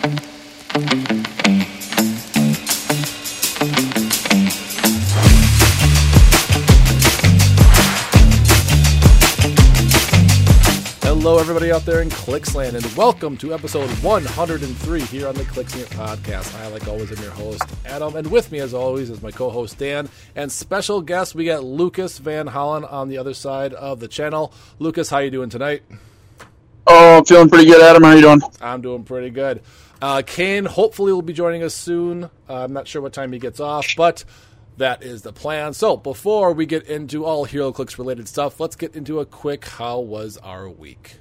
Hello, everybody out there in Clicksland, and welcome to episode 103 here on the Clicksland podcast. I, like always, am your host, Adam, and with me, as always, is my co host, Dan, and special guest, we got Lucas Van Hollen on the other side of the channel. Lucas, how you doing tonight? Oh, I'm feeling pretty good, Adam. How you doing? I'm doing pretty good. Uh, Kane hopefully will be joining us soon. Uh, I'm not sure what time he gets off, but that is the plan. So before we get into all HeroClix related stuff, let's get into a quick how was our week.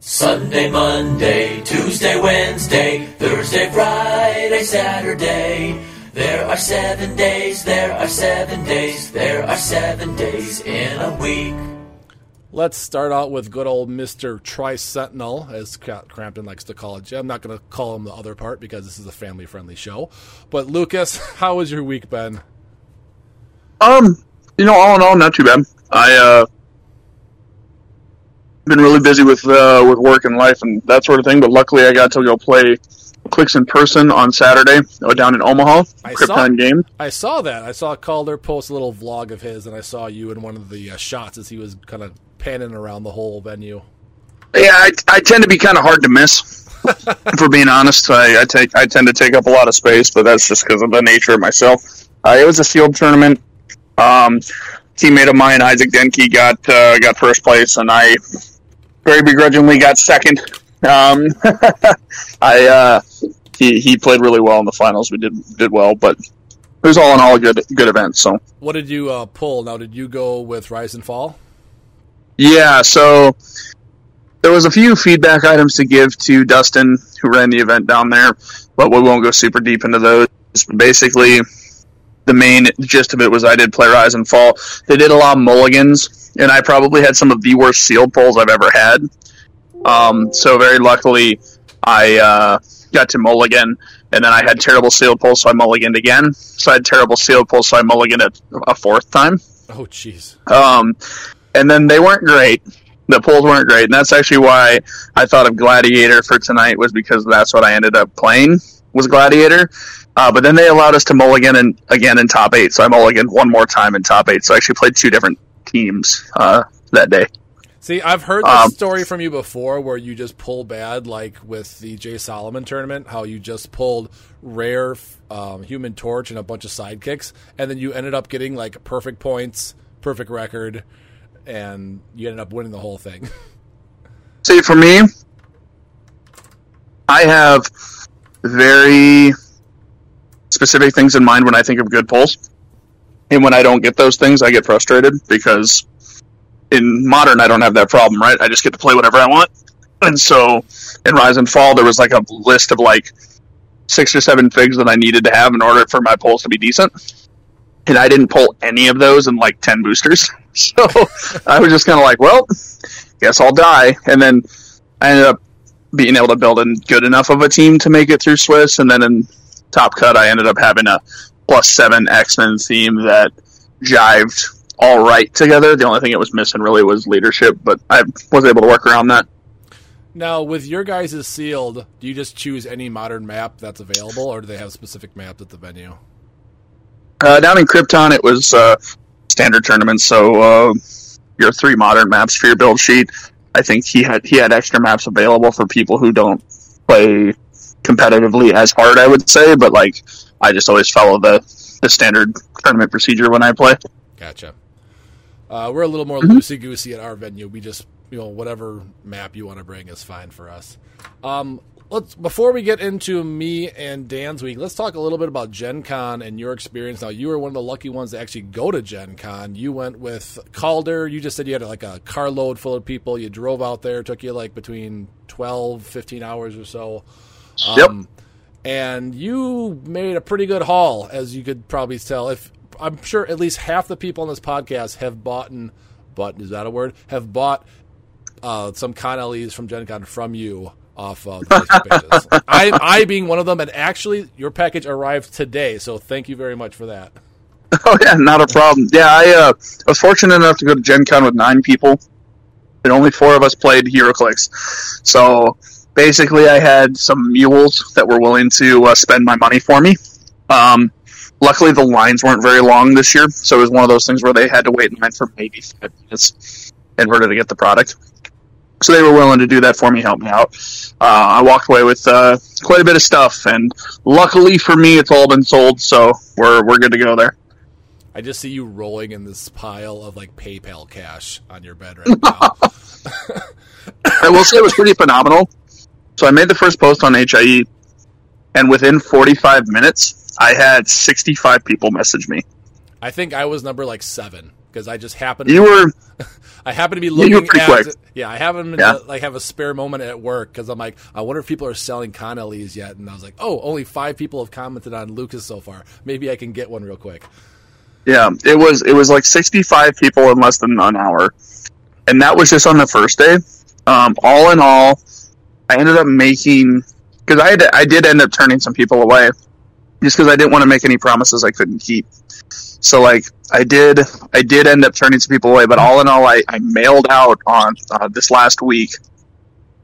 Sunday, Monday, Tuesday, Wednesday, Thursday, Friday, Saturday. There are seven days, there are seven days, there are seven days in a week. Let's start out with good old Mr. Tri-Sentinel, as Crampton likes to call it. I'm not going to call him the other part because this is a family-friendly show. But Lucas, how has your week been? Um, you know, all in all, not too bad. I uh been really busy with uh, with work and life and that sort of thing. But luckily, I got to go play Clicks in person on Saturday uh, down in Omaha. I Krypton saw, game. I saw that. I saw Calder post a little vlog of his, and I saw you in one of the uh, shots as he was kind of panning around the whole venue. Yeah, I, I tend to be kind of hard to miss. for being honest, I, I take I tend to take up a lot of space, but that's just because of the nature of myself. Uh, it was a sealed tournament. Um, teammate of mine, Isaac Denke, got uh, got first place, and I very begrudgingly got second. Um, I uh, he he played really well in the finals. We did did well, but it was all in all a good good event. So What did you uh, pull? Now, did you go with Rise and Fall? Yeah, so there was a few feedback items to give to Dustin, who ran the event down there, but we won't go super deep into those. Basically, the main gist of it was I did play Rise and Fall. They did a lot of mulligans, and I probably had some of the worst sealed pulls I've ever had. Um, so very luckily, I uh, got to mulligan, and then I had terrible sealed pulls, so I mulliganed again. So I had terrible sealed pulls, so I mulliganed it a fourth time. Oh, jeez. Um, and then they weren't great. The pulls weren't great, and that's actually why I thought of Gladiator for tonight was because that's what I ended up playing was Gladiator. Uh, but then they allowed us to mulligan in, again in top eight, so I mulliganed one more time in top eight. So I actually played two different teams uh, that day. See, I've heard this Um, story from you before where you just pull bad, like with the Jay Solomon tournament, how you just pulled rare um, Human Torch and a bunch of sidekicks, and then you ended up getting like perfect points, perfect record, and you ended up winning the whole thing. See, for me, I have very specific things in mind when I think of good pulls. And when I don't get those things, I get frustrated because in modern, I don't have that problem, right? I just get to play whatever I want. And so in Rise and Fall, there was like a list of like six or seven figs that I needed to have in order for my pulls to be decent. And I didn't pull any of those in like 10 boosters. So I was just kind of like, well, guess I'll die. And then I ended up being able to build a good enough of a team to make it through Swiss. And then in Top Cut, I ended up having a plus seven X Men theme that jived all right together. The only thing it was missing really was leadership, but I was able to work around that. now, with your guys' sealed, do you just choose any modern map that's available, or do they have specific maps at the venue? Uh, down in Krypton, it was uh, standard tournaments, so uh, your three modern maps for your build sheet. I think he had he had extra maps available for people who don't play competitively as hard. I would say, but like I just always follow the the standard tournament procedure when I play. Gotcha. Uh, we're a little more Mm-hmm. loosey goosey at our venue. We just, you know, whatever map you want to bring is fine for us. Um, let's before we get into me and Dan's week, let's talk a little bit about Gen Con and your experience. Now, you were one of the lucky ones to actually go to Gen Con. You went with Calder. You just said you had like a carload full of people. You drove out there. It took you like between 12, 15 hours or so. Yep. Um, and you made a pretty good haul, as you could probably tell. If I'm sure at least half the people on this podcast have bought and bought is that a word? Have bought uh, some con LEs from Gen Con from you off Facebook pages. I, I being one of them, and actually your package arrived today, so thank you very much for that. Oh yeah, not a problem. Yeah, I uh, was fortunate enough to go to Gen Con with nine people, and only four of us played HeroClix. So basically, I had some mules that were willing to uh, spend my money for me. Um, luckily, the lines weren't very long this year, so it was one of those things where they had to wait in line for maybe five minutes in order to get the product. So they were willing to do that for me, help me out. Uh, I walked away with uh, quite a bit of stuff, and luckily for me, it's all been sold, so we're we're good to go there. I just see you rolling in this pile of like PayPal cash on your bed right now. I will say it was pretty phenomenal. So I made the first post on HIE, and within 45 minutes, I had 65 people message me. I think I was number like seven because I just happened. You were I happen to be looking at. quick. Yeah, I to Yeah. like have a spare moment at work because I'm like, I wonder if people are selling con LEs yet, and I was like, oh, only five people have commented on Lucas so far. Maybe I can get one real quick. Yeah, it was it was like 65 people in less than an hour, and that was just on the first day. Um, all in all, I ended up making because I had I did end up turning some people away just because I didn't want to make any promises I couldn't keep. So like I did I did end up turning some people away, but all in all, I, I mailed out on uh, this last week.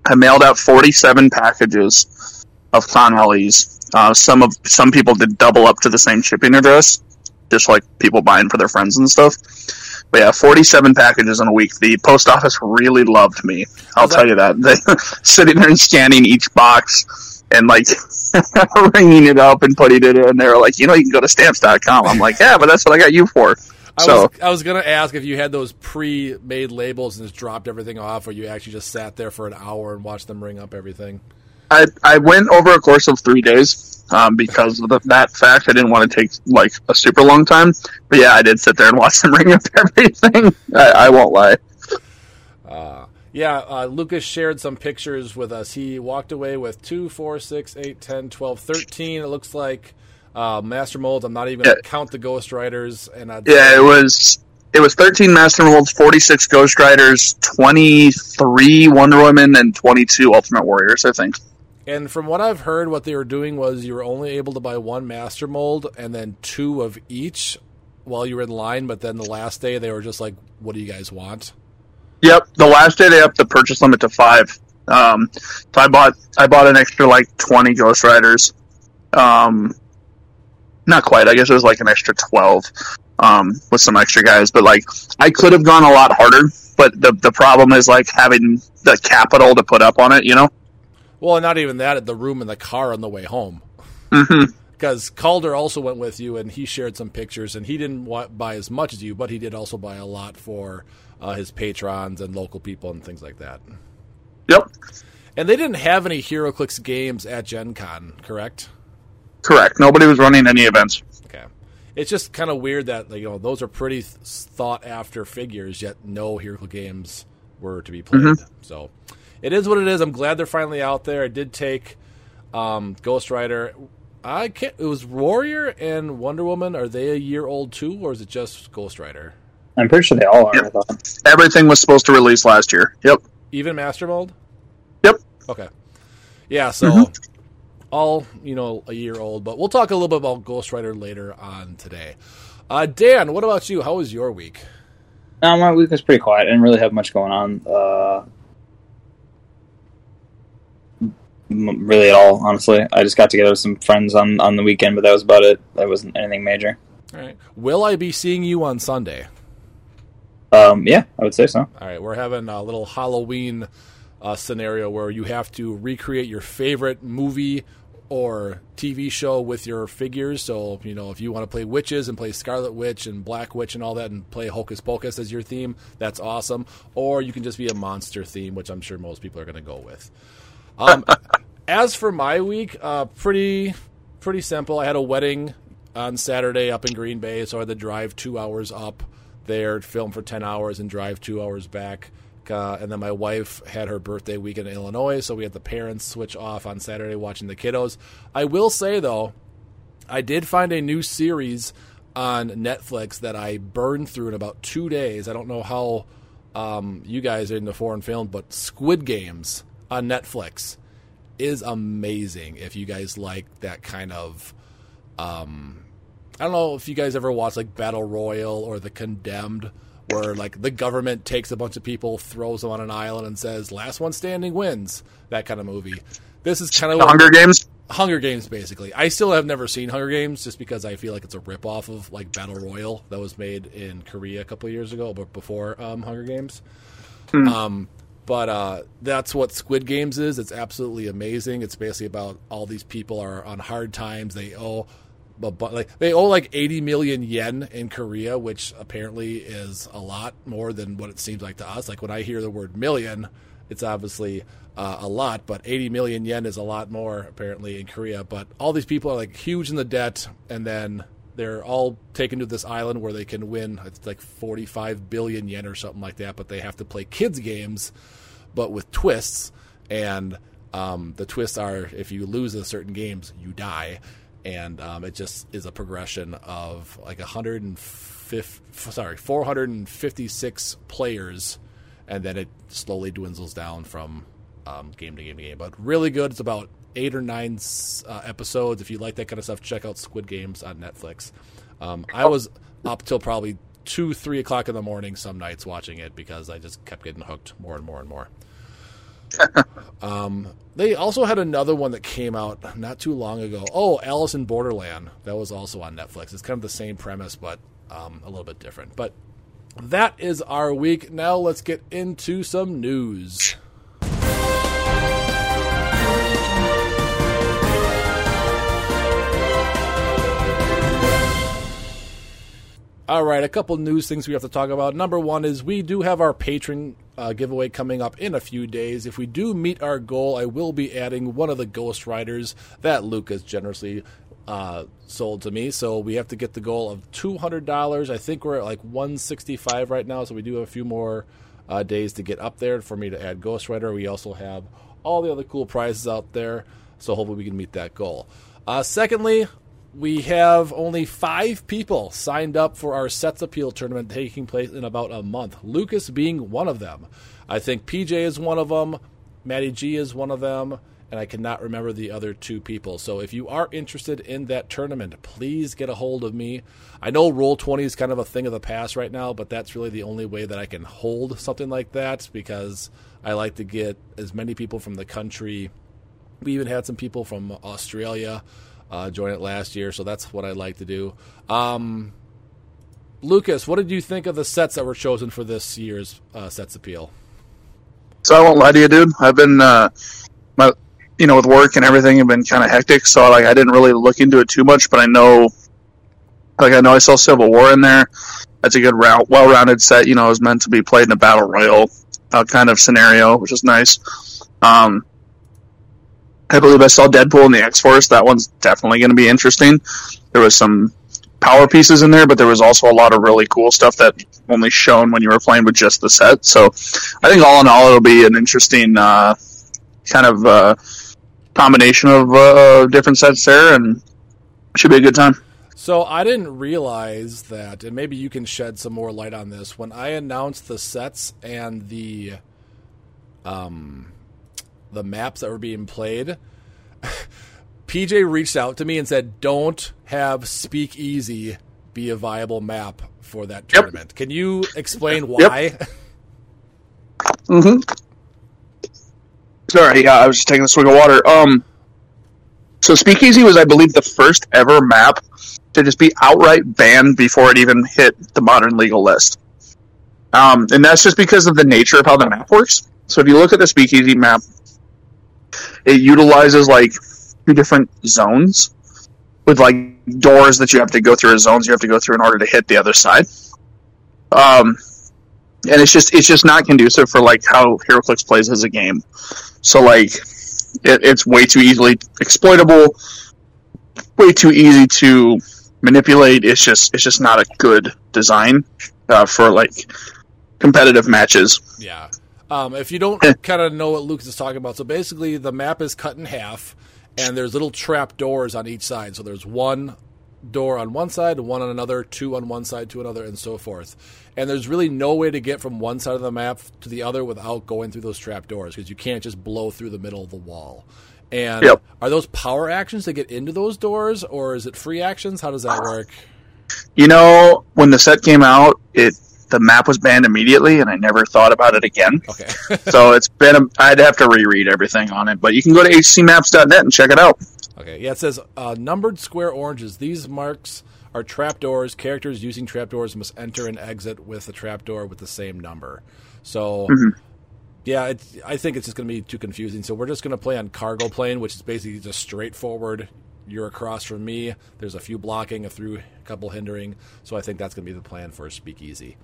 I mailed out 47 packages of con LEs. Uh, some of some people did double up to the same shipping address just like people buying for their friends and stuff. But yeah, 47 packages in a week. The post office really loved me. I'll that- tell you that. They sitting there and scanning each box and like ringing it up and putting it in. there. like, you know, you can go to stamps.com. I'm like, yeah, but that's what I got you for. I So was I was gonna ask if you had those pre-made labels and just dropped everything off, or you actually just sat there for an hour and watched them ring up everything. I, I went over a course of three days um, because of the, that fact. I didn't want to take like a super long time. But yeah, I did sit there and watch them ring up everything. I, I won't lie. Yeah, uh, Lucas shared some pictures with us. He walked away with 2, 4, 6, 8, 10, 12, 13. It looks like uh, Master Molds. I'm not even going to Yeah. count the Ghost Riders. And I'd Yeah, say- it was it was 13 Master Molds, 46 Ghost Riders, 23 Wonder Woman, and 22 Ultimate Warriors. I think. And from what I've heard, what they were doing was you were only able to buy one Master Mold and then two of each while you were in line. But then the last day, they were just like, what do you guys want? Yep, the last day they upped the purchase limit to five. Um, so I bought I bought an extra like 20 Ghost Riders. Um, not quite. I guess it was like an extra 12 um, with some extra guys. But like I could have gone a lot harder. But the the problem is like having the capital to put up on it. You know. Well, and not even that, at the room in the car on the way home. hmm Because Calder also went with you, and he shared some pictures, and he didn't buy as much as you, but he did also buy a lot for uh, his patrons and local people and things like that. Yep. And they didn't have any HeroClix games at Gen Con, correct? Correct. Nobody was running any events. Okay. It's just kind of weird that you know those are pretty thought after figures, yet no HeroClix games were to be played. So it is what it is. I'm glad they're finally out there. I did take um, Ghost Rider. I can't. It was Warrior and Wonder Woman. Are they a year old too, or is it just Ghost Rider? I'm pretty sure they all are. I thought. Everything was supposed to release last year. Yep. Even Master Mold? Yep. Okay. Yeah, so all, you know, a year old, but we'll talk a little bit about Ghost Rider later on today. Uh, Dan, what about you? How was your week? No, my week was pretty quiet. I didn't really have much going on. Uh, really at all, honestly. I just got together with some friends on, on the weekend, but that was about it. There wasn't anything major. All right. Will I be seeing you on Sunday? Um, yeah, I would say so. All right, we're having a little Halloween uh, scenario where you have to recreate your favorite movie or TV show with your figures. So, you know, if you want to play witches and play Scarlet Witch and Black Witch and all that and play Hocus Pocus as your theme, that's awesome. Or you can just be a monster theme, which I'm sure most people are going to go with. Um, as for my week, uh, pretty pretty simple. I had a wedding on Saturday up in Green Bay, so I had to drive two hours up there, film for ten hours, and drive two hours back. Uh, and then my wife had her birthday weekend in Illinois, so we had the parents switch off on Saturday watching the kiddos. I will say though, I did find a new series on Netflix that I burned through in about two days. I don't know how um, you guys are into foreign film, but Squid Games on Netflix is amazing. If you guys like that kind of, um, I don't know if you guys ever watched like Battle Royale or The Condemned, where like the government takes a bunch of people, throws them on an island, and says "last one standing wins." That kind of movie. This is kind of The Hunger Games. Hunger Games, basically. I still have never seen Hunger Games just because I feel like it's a ripoff of like Battle Royale that was made in Korea a couple of years ago, but before um, Hunger Games. Um, but uh, that's what Squid Games is. It's absolutely amazing. It's basically about all these people are on hard times. They owe, but, but like they owe like 80 million yen in Korea, which apparently is a lot more than what it seems like to us. Like when I hear the word million, it's obviously uh, a lot, but 80 million yen is a lot more apparently in Korea. But all these people are like huge in the debt, and then they're all taken to this island where they can win. It's like 45 billion yen or something like that, but they have to play kids games, but with twists. And um, the twists are if you lose in certain games, you die. And um, it just is a progression of like 150, sorry, 456 players and then it slowly dwindles down from um, game to game to game. But really good. It's about eight or nine uh, episodes. If you like that kind of stuff, check out Squid Games on Netflix. Um, I was up till probably two, three o'clock in the morning some nights watching it because I just kept getting hooked more and more and more. um, they also had another one that came out not too long ago. Oh, Alice in Borderland. That was also on Netflix. It's kind of the same premise, but um, a little bit different. But that is our week. Now let's get into some news. All right, a couple news things we have to talk about. Number one is we do have our patron uh, giveaway coming up in a few days. If we do meet our goal, I will be adding one of the Ghost Riders that Lucas generously uh, sold to me. So we have to get the goal of two hundred dollars. I think we're at like one sixty five right now. So we do have a few more uh, days to get up there for me to add Ghost Rider. We also have all the other cool prizes out there. So hopefully we can meet that goal. Uh, secondly, we have only five people signed up for our Sets Appeal tournament taking place in about a month. Lucas being one of them. I think PJ is one of them. Matty G is one of them. And I cannot remember the other two people. So if you are interested in that tournament, please get a hold of me. I know Roll 20 is kind of a thing of the past right now, but that's really the only way that I can hold something like that because I like to get as many people from the country. We even had some people from Australia uh, join it last year, so that's what I like to do. Um, Lucas, what did you think of the sets that were chosen for this year's uh, sets appeal? So I won't lie to you, dude. I've been, uh, my, you know, with work and everything, I've been kind of hectic. So like, I didn't really look into it too much, but I know, like, I know I saw Civil War in there. That's a good round, well-rounded set. You know, it was meant to be played in a battle royal uh, kind of scenario, which is nice. Um, I believe I saw Deadpool in the X Force. That one's definitely going to be interesting. There was some power pieces in there, but there was also a lot of really cool stuff that only shown when you were playing with just the set. So I think all in all, it'll be an interesting uh, kind of uh, combination of uh, different sets there, and should be a good time. So I didn't realize that, and maybe you can shed some more light on this. When I announced the sets and the um the maps that were being played, PJ reached out to me and said, "Don't have Speakeasy be a viable map for that tournament." Can you explain why? Mm-hmm. Sorry, yeah, I was just taking a swig of water. Um, so Speakeasy was, I believe, the first ever map to just be outright banned before it even hit the modern legal list. Um, and that's just because of the nature of how the map works. So if you look at the Speakeasy map, it utilizes like two different zones with like doors that you have to go through, zones you have to go through in order to hit the other side. Um, and it's just it's just not conducive for like how HeroClix plays as a game. So like it, it's way too easily exploitable, way too easy to manipulate. It's just it's just not a good design uh, for like competitive matches. Yeah. Um, if you don't kind of know what Lucas is talking about, so basically the map is cut in half, and there's little trap doors on each side. So there's one door on one side, one on another, two on one side, two another, and so forth. And there's really no way to get from one side of the map to the other without going through those trap doors because you can't just blow through the middle of the wall. And Yep. are those power actions to get into those doors, or is it free actions? How does that work? You know, when the set came out, it the map was banned immediately, and I never thought about it again. Okay. so it's been a, I'd have to reread everything on it, but you can go to hcmaps.net and check it out. okay. Yeah, it says uh, numbered square oranges. These marks are trapdoors. Characters using trapdoors must enter and exit with a trapdoor with the same number. So. Yeah, it's, I think it's just going to be too confusing. So we're just going to play on cargo plane, which is basically just straightforward. You're across from me. There's a few blocking, a few, a couple hindering. So I think that's going to be the plan for Speakeasy.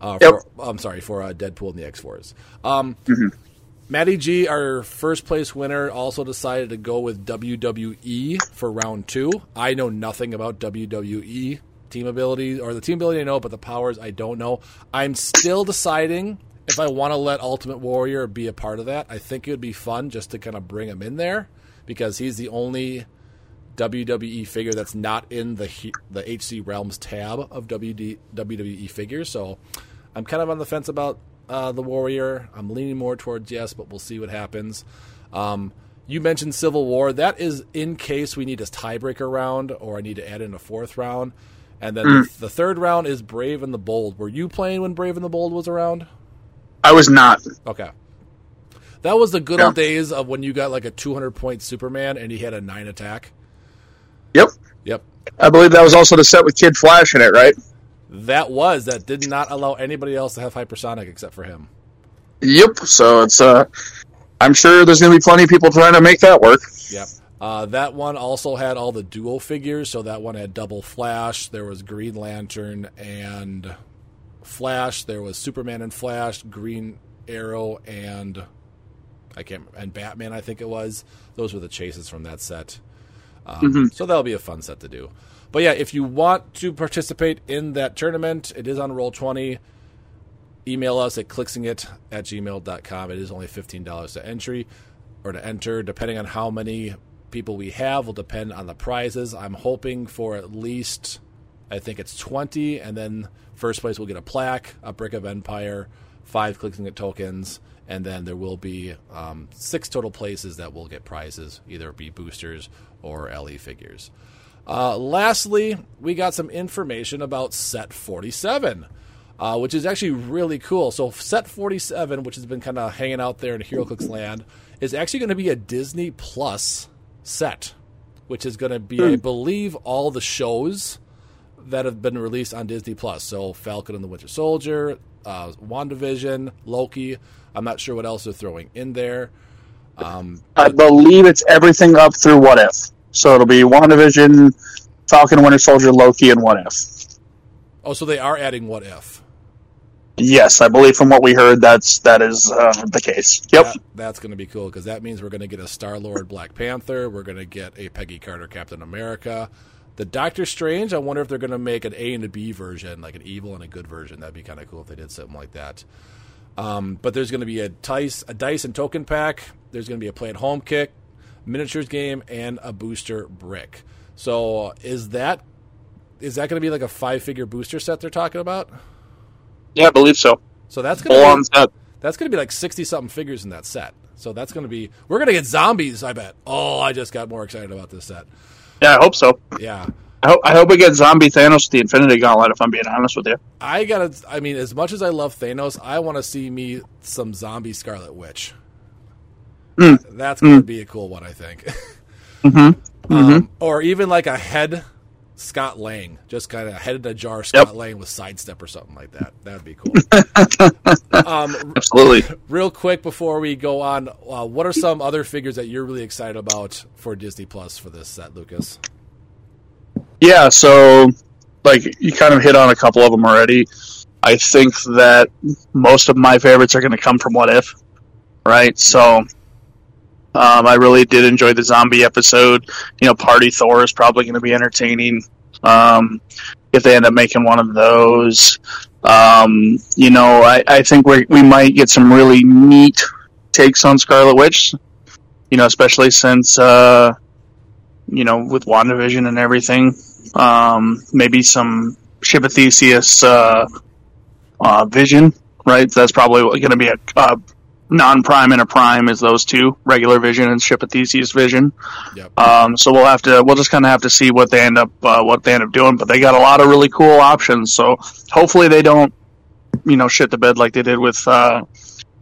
Uh, Yep. for, I'm sorry for uh, Deadpool and the X Force. Um, Matty G, our first place winner, also decided to go with WWE for round two. I know nothing about WWE team ability or the team ability I know, but the powers I don't know. I'm still deciding if I want to let Ultimate Warrior be a part of that. I think it would be fun just to kind of bring him in there because he's the only WWE figure that's not in the the HC Realms tab of WD, WWE figures. So I'm kind of on the fence about uh, the Warrior. I'm leaning more towards yes, but we'll see what happens. Um, you mentioned Civil War. That is in case we need a tiebreaker round or I need to add in a fourth round. And then the, the third round is Brave and the Bold. Were you playing when Brave and the Bold was around? I was not. Okay. That was the good Yeah. old days of when you got like a 200 point Superman and he had a 9 attack. Yep. Yep. I believe that was also the set with Kid Flash in it, right? That was. That did not allow anybody else to have hypersonic except for him. Yep. So it's uh, I'm sure there's going to be plenty of people trying to make that work. Yep. Uh, that one also had all the dual figures, so that one had double Flash. There was Green Lantern and Flash. There was Superman and Flash, Green Arrow, and I can't and Batman. I think it was. Those were the chases from that set. Um, So that'll be a fun set to do. But yeah, if you want to participate in that tournament, it is on Roll Twenty. Email us at clicksingit at gmail.com. It is only $15 to entry or to enter, depending on how many people we have, will depend on the prizes. I'm hoping for at least, I think it's 20, and then first place will get a plaque, a brick of Empire, five Clicksingit tokens, and then there will be um, six total places that will get prizes, either be boosters or LE figures. Uh, lastly, we got some information about Set 47, uh, which is actually really cool. So, Set 47, which has been kind of hanging out there in HeroClix land, is actually going to be a Disney Plus set, which is going to be, I believe, all the shows that have been released on Disney Plus. So, Falcon and the Winter Soldier, uh, WandaVision, Loki. I'm not sure what else they're throwing in there. I believe it's everything up through What If. So it'll be WandaVision, Falcon, Winter Soldier, Loki, and What If. Oh, so they are adding What If. Yes, I believe from what we heard, that's that is uh, the case. Yep. That, that's going to be cool because that means we're going to get a Star Lord Black Panther. We're going to get a Peggy Carter Captain America. The Doctor Strange, I wonder if they're going to make an A and a B version, like an evil and a good version. That'd be kind of cool if they did something like that. Um, but there's going to be a dice, a dice and token pack. There's going to be a play at home kick, miniatures game, and a booster brick. So is that is that going to be like a five figure booster set they're talking about? Yeah, I believe so. So that's Full going to on be, set. that's going to be like 60 something figures in that set. So that's going to be we're going to get zombies, I bet. Oh, I just got more excited about this set. Yeah, I hope so. Yeah. I hope, I hope we get Zombie Thanos the Infinity Gauntlet. If I'm being honest with you. I got to I mean as much as I love Thanos, I want to see me some zombie Scarlet Witch. That's going to be a cool one, I think. Um, or even like a head Scott Lang, just kind of head in a jar Scott Yep. Lang with sidestep or something like that. That'd be cool. um, Absolutely. real quick before we go on, uh, what are some other figures that you're really excited about for Disney Plus for this set, Lucas? Yeah, so like you kind of hit on a couple of them already. I think that most of my favorites are going to come from What If, right? So um, I really did enjoy the zombie episode. You know, Party Thor is probably going to be entertaining um, if they end up making one of those. Um, you know, I, I think we we might get some really neat takes on Scarlet Witch. You know, especially since uh, you know with WandaVision and everything um, maybe some Ship of Theseus uh, uh, Vision, right? That's probably going to be a, a non-prime and a prime is those two, regular Vision and Ship of Theseus Vision. Yep. Um, so we'll have to, we'll just kind of have to see what they end up, uh, what they end up doing. But they got a lot of really cool options. So hopefully they don't you know shit the bed like they did with uh,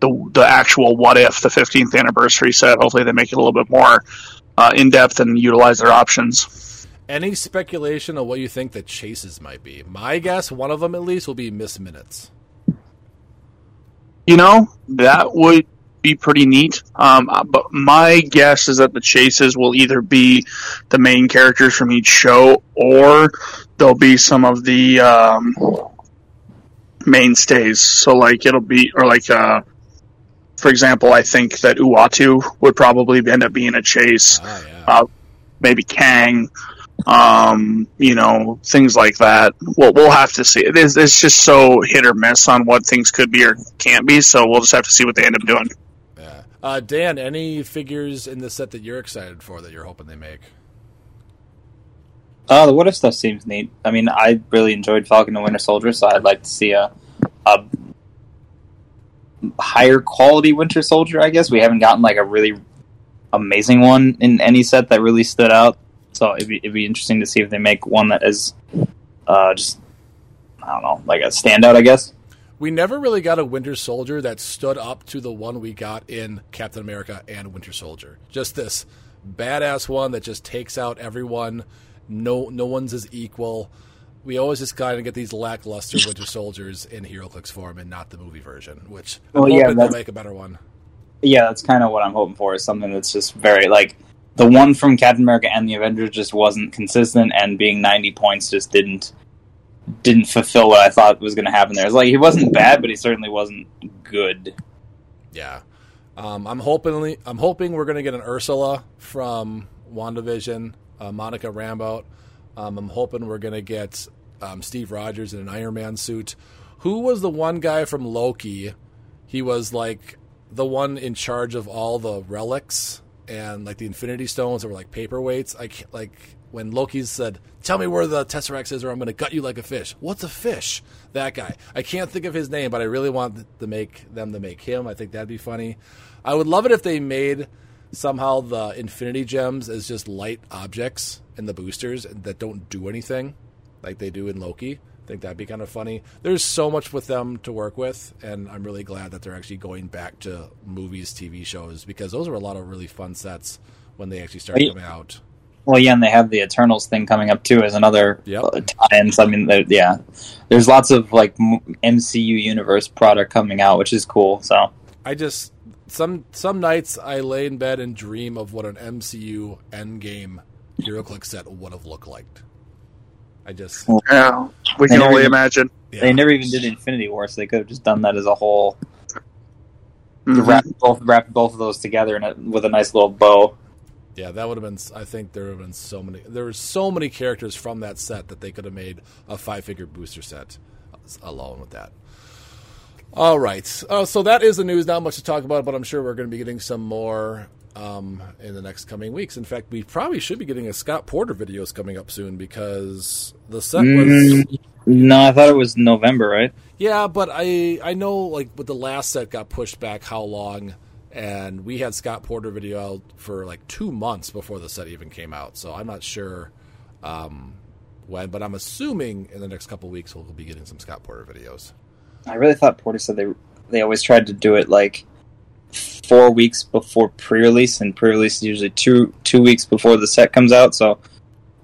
the the actual what if the 15th anniversary set. Hopefully, they make it a little bit more uh, in depth and utilize their options. Any speculation on what you think the chases might be? My guess, one of them at least, will be Miss Minutes. You know, that would be pretty neat. Um, but my guess is that the chases will either be the main characters from each show, or there'll be some of the um, mainstays. So, like, it'll be, or like, uh, for example, I think that Uatu would probably end up being a chase. Ah, yeah. Uh, maybe Kang, um, you know, things like that. Well, we'll have to see. It is, it's just so hit or miss on what things could be or can't be. So we'll just have to see what they end up doing. yeah. Uh, Dan, any figures in the set that you're excited for that you're hoping they make? Uh, the what if stuff seems neat. I mean, I really enjoyed Falcon and Winter Soldier, so I'd like to see a, a higher quality Winter Soldier. I guess we haven't gotten like a really amazing one in any set that really stood out. So it'd be, it'd be interesting to see if they make one that is uh, just I don't know, like a standout. I guess. We never really got a Winter Soldier that stood up to the one we got in Captain America and Winter Soldier. Just this badass one that just takes out everyone. No, no one's as equal. We always just kind of get these lackluster Winter Soldiers in HeroClix form and not the movie version, which I'm Well, yeah, hoping they'll make a better one. Yeah, that's kind of what I'm hoping for. Is something that's just very like the one from Captain America and the Avengers just wasn't consistent, and being 90 points just didn't didn't fulfill what I thought was going to happen there. It's like he wasn't bad, but he certainly wasn't good. Yeah, um, I'm hoping I'm hoping we're going to get an Ursula from WandaVision, uh, Monica Rambeau. Um, I'm hoping we're going to get um, Steve Rogers in an Iron Man suit. Who was the one guy from Loki? He was like the one in charge of all the relics and like the Infinity Stones that were like paperweights. I can't, like when Loki said, "Tell me where the Tesseract is, or I'm going to gut you like a fish." What's a fish? That guy. I can't think of his name, but I really want to make them to make him. I think that'd be funny. I would love it if they made somehow the Infinity Gems as just light objects in the boosters that don't do anything, like they do in Loki. I think that'd be kind of funny. There's so much with them to work with, and I'm really glad that they're actually going back to movies, TV shows, because those were a lot of really fun sets when they actually started coming out. Well, yeah, and they have the Eternals thing coming up too as another Yep. uh, tie-ins. I mean, yeah, there's lots of like MCU universe product coming out, which is cool. So I just some some nights I lay in bed and dream of what an MCU Endgame HeroClix set would have looked like. I just Yeah, we can only even- imagine. yeah. they never even did Infinity War, so they could have just done that as a whole. Mhm. Wrap both wrap both of those together in a, with a nice little bow. Yeah, that would have been. I think there would have been so many. There were so many characters from that set that they could have made a five-figure booster set alone with that. All right, uh, so that is the news. Not much to talk about, but I'm sure we're going to be getting some more um, in the next coming weeks. In fact, we probably should be getting a Scott Porter videos coming up soon because the set was Mm, no, I thought it was November, right? Yeah, but I I know like with the last set got pushed back how long, and we had Scott Porter video out for like two months before the set even came out. So I'm not sure um, when, but I'm assuming in the next couple weeks we'll be getting some Scott Porter videos. I really thought Porter said they they always tried to do it like four weeks before pre-release, and pre-release is usually two two weeks before the set comes out. So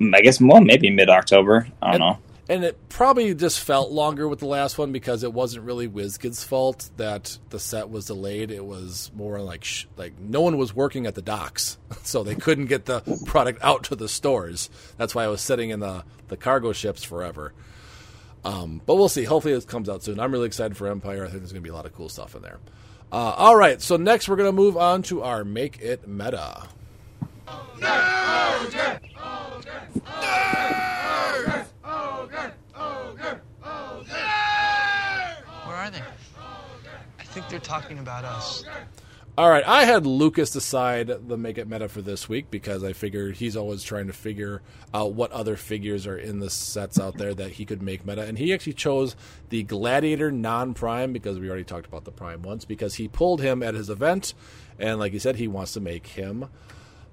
mm, I guess well maybe mid October. I don't know. And it probably just felt longer with the last one because it wasn't really WizKid's fault that the set was delayed. It was more like sh- like no one was working at the docks, so they couldn't get the product out to the stores. That's why I was sitting in the the cargo ships forever. Um, but we'll see. Hopefully, it comes out soon. I'm really excited for Empire. I think there's going to be a lot of cool stuff in there. Uh, all right, so next we're going to move on to our Make It Meta. Where are they? I think they're talking about us. All right, I had Lucas decide the make it meta for this week because I figured he's always trying to figure out what other figures are in the sets out there that he could make meta, and he actually chose the Gladiator non-prime because we already talked about the prime once because he pulled him at his event, and like he said, he wants to make him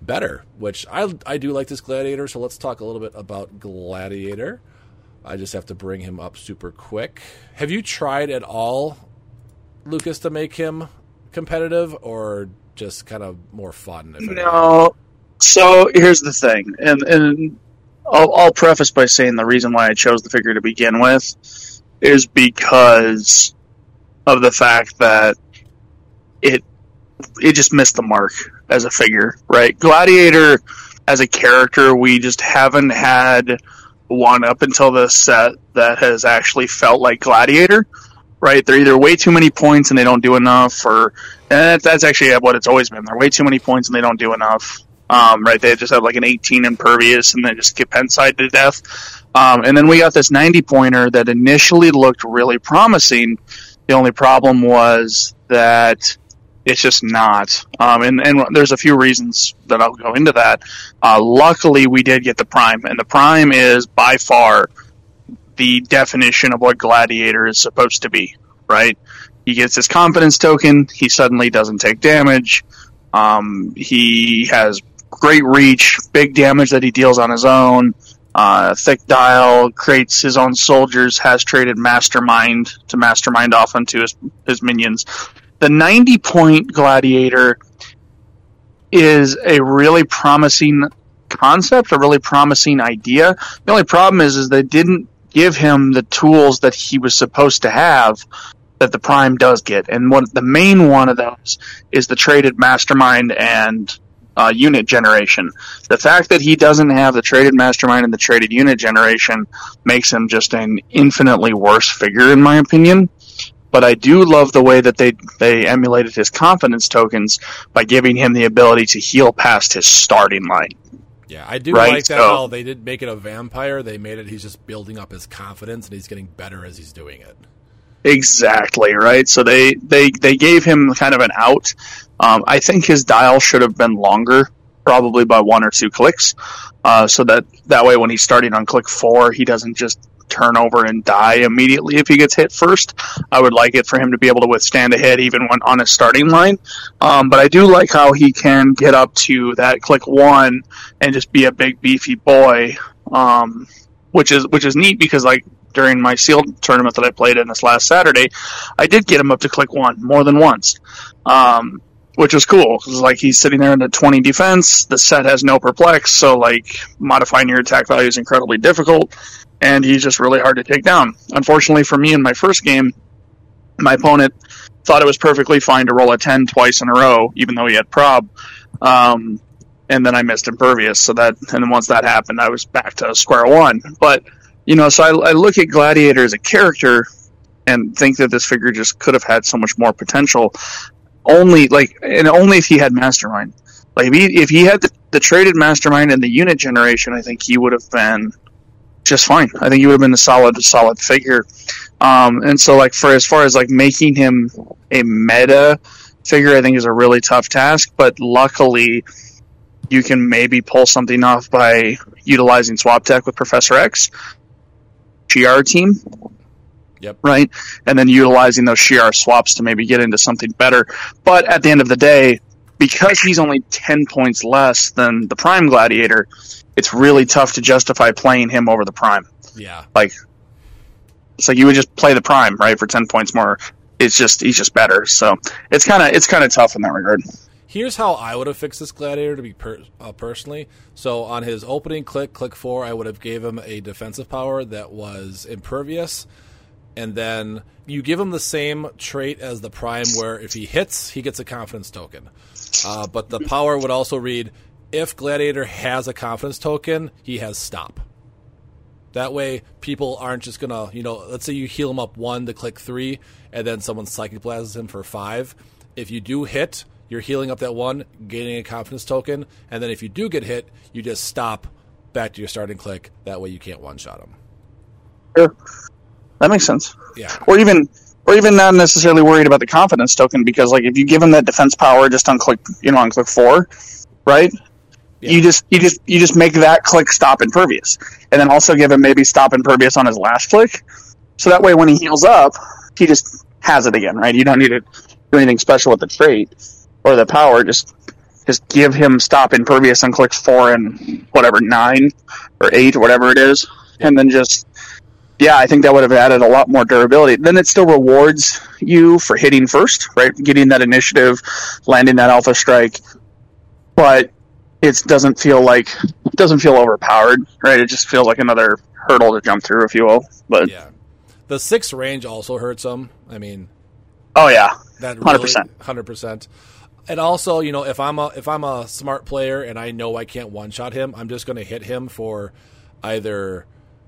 better, which I I do like this Gladiator. So let's talk a little bit about Gladiator. I just have to bring him up super quick. Have you tried at all, Lucas, to make him competitive, or just kind of more fun? No. So here's the thing, and and I'll, I'll preface by saying the reason why I chose the figure to begin with is because of the fact that it it just missed the mark as a figure, right? Gladiator as a character, we just haven't had one up until this set that has actually felt like Gladiator, right? They're either way too many points and they don't do enough, or and that's actually what it's always been. They're way too many points and they don't do enough. Um, right? They just have like an 18 impervious and they just get penside to death. Um, and then we got this 90 pointer that initially looked really promising. The only problem was that it's just not. Um, and, and there's a few reasons that I'll go into that. Uh, luckily, we did get the Prime, and the Prime is by far the definition of what Gladiator is supposed to be, right? He gets his confidence token, he suddenly doesn't take damage. Um, he has great reach, big damage that he deals on his own. Uh, thick dial creates his own soldiers. Has traded mastermind to mastermind off onto his his minions. The ninety point gladiator is a really promising concept, a really promising idea. The only problem is, is they didn't give him the tools that he was supposed to have that the Prime does get, and one the main one of those is the traded mastermind and uh, unit generation. The fact that he doesn't have the traded mastermind and the traded unit generation makes him just an infinitely worse figure, in my opinion. But I do love the way that they they emulated his confidence tokens by giving him the ability to heal past his starting line. Yeah, I do Right, like that. so- how they did make it a vampire. They made it. He's just building up his confidence, and he's getting better as he's doing it. Exactly right. So they they they gave him kind of an out. Um, I think his dial should have been longer, probably by one or two clicks, uh, so that that way when he's starting on click four, he doesn't just turn over and die immediately if he gets hit first. I would like it for him to be able to withstand a hit even when on a starting line. Um, but I do like how he can get up to that click one and just be a big beefy boy, um, which is which is neat because like during my sealed tournament that I played in this last Saturday, I did get him up to click one more than once, um, which was cool. 'cause, like he's sitting there in a twenty defense. The set has no perplex, so like modifying your attack value is incredibly difficult, and he's just really hard to take down. Unfortunately for me in my first game, my opponent thought it was perfectly fine to roll a ten twice in a row, even though he had prob. Um, and then I missed impervious, so that and then once that happened, I was back to square one. But you know, so I, I look at Gladiator as a character and think that this figure just could have had so much more potential. Only like, and only if he had Mastermind. Like if he if he had the, the traded Mastermind and the unit generation, I think he would have been just fine. I think he would have been a solid solid figure. Um, and so like for as far as like making him a meta figure, I think is a really tough task. But luckily, you can maybe pull something off by utilizing Swap Tech with Professor X. GR team. Yep. Right? And then utilizing those Shiar swaps to maybe get into something better. But at the end of the day, because he's only 10 points less than the Prime Gladiator, it's really tough to justify playing him over the Prime. Yeah, Like, it's like you would just play the Prime, right, for 10 points more. It's just, he's just better. So it's kind of, it's kind of tough in that regard. Here's how I would have fixed this gladiator to be per- uh, personally. So on his opening click, click four, I would have gave him a defensive power that was impervious, and then you give him the same trait as the prime, where if he hits, he gets a confidence token. Uh, but the power would also read: if gladiator has a confidence token, he has stop. That way, people aren't just gonna, you know, let's say you heal him up one to click three, and then someone psychic blasts him for five. If you do hit, you're healing up that one, gaining a confidence token, and then if you do get hit, you just stop back to your starting click. That way, you can't one shot him. Sure. That makes sense. Yeah, or even or even not necessarily worried about the confidence token because like if you give him that defense power just on click you know on click four right Yeah. you just you just you just make that click stop impervious. And then also give him maybe stop impervious on his last click. So that way when he heals up he just has it again right? You don't need to do anything special with the trait or the power. Just just give him stop impervious on clicks four and whatever nine or eight or whatever it is and then just yeah, I think that would have added a lot more durability. Then it still rewards you for hitting first, right? Getting that initiative, landing that alpha strike, but it doesn't feel like it doesn't feel overpowered, right? It just feels like another hurdle to jump through, if you will. But Yeah. The six range also hurts him. I mean, oh yeah, that 100%. hundred percent. And also, you know, if I'm a if I'm a smart player and I know I can't one shot him, I'm just going to hit him for either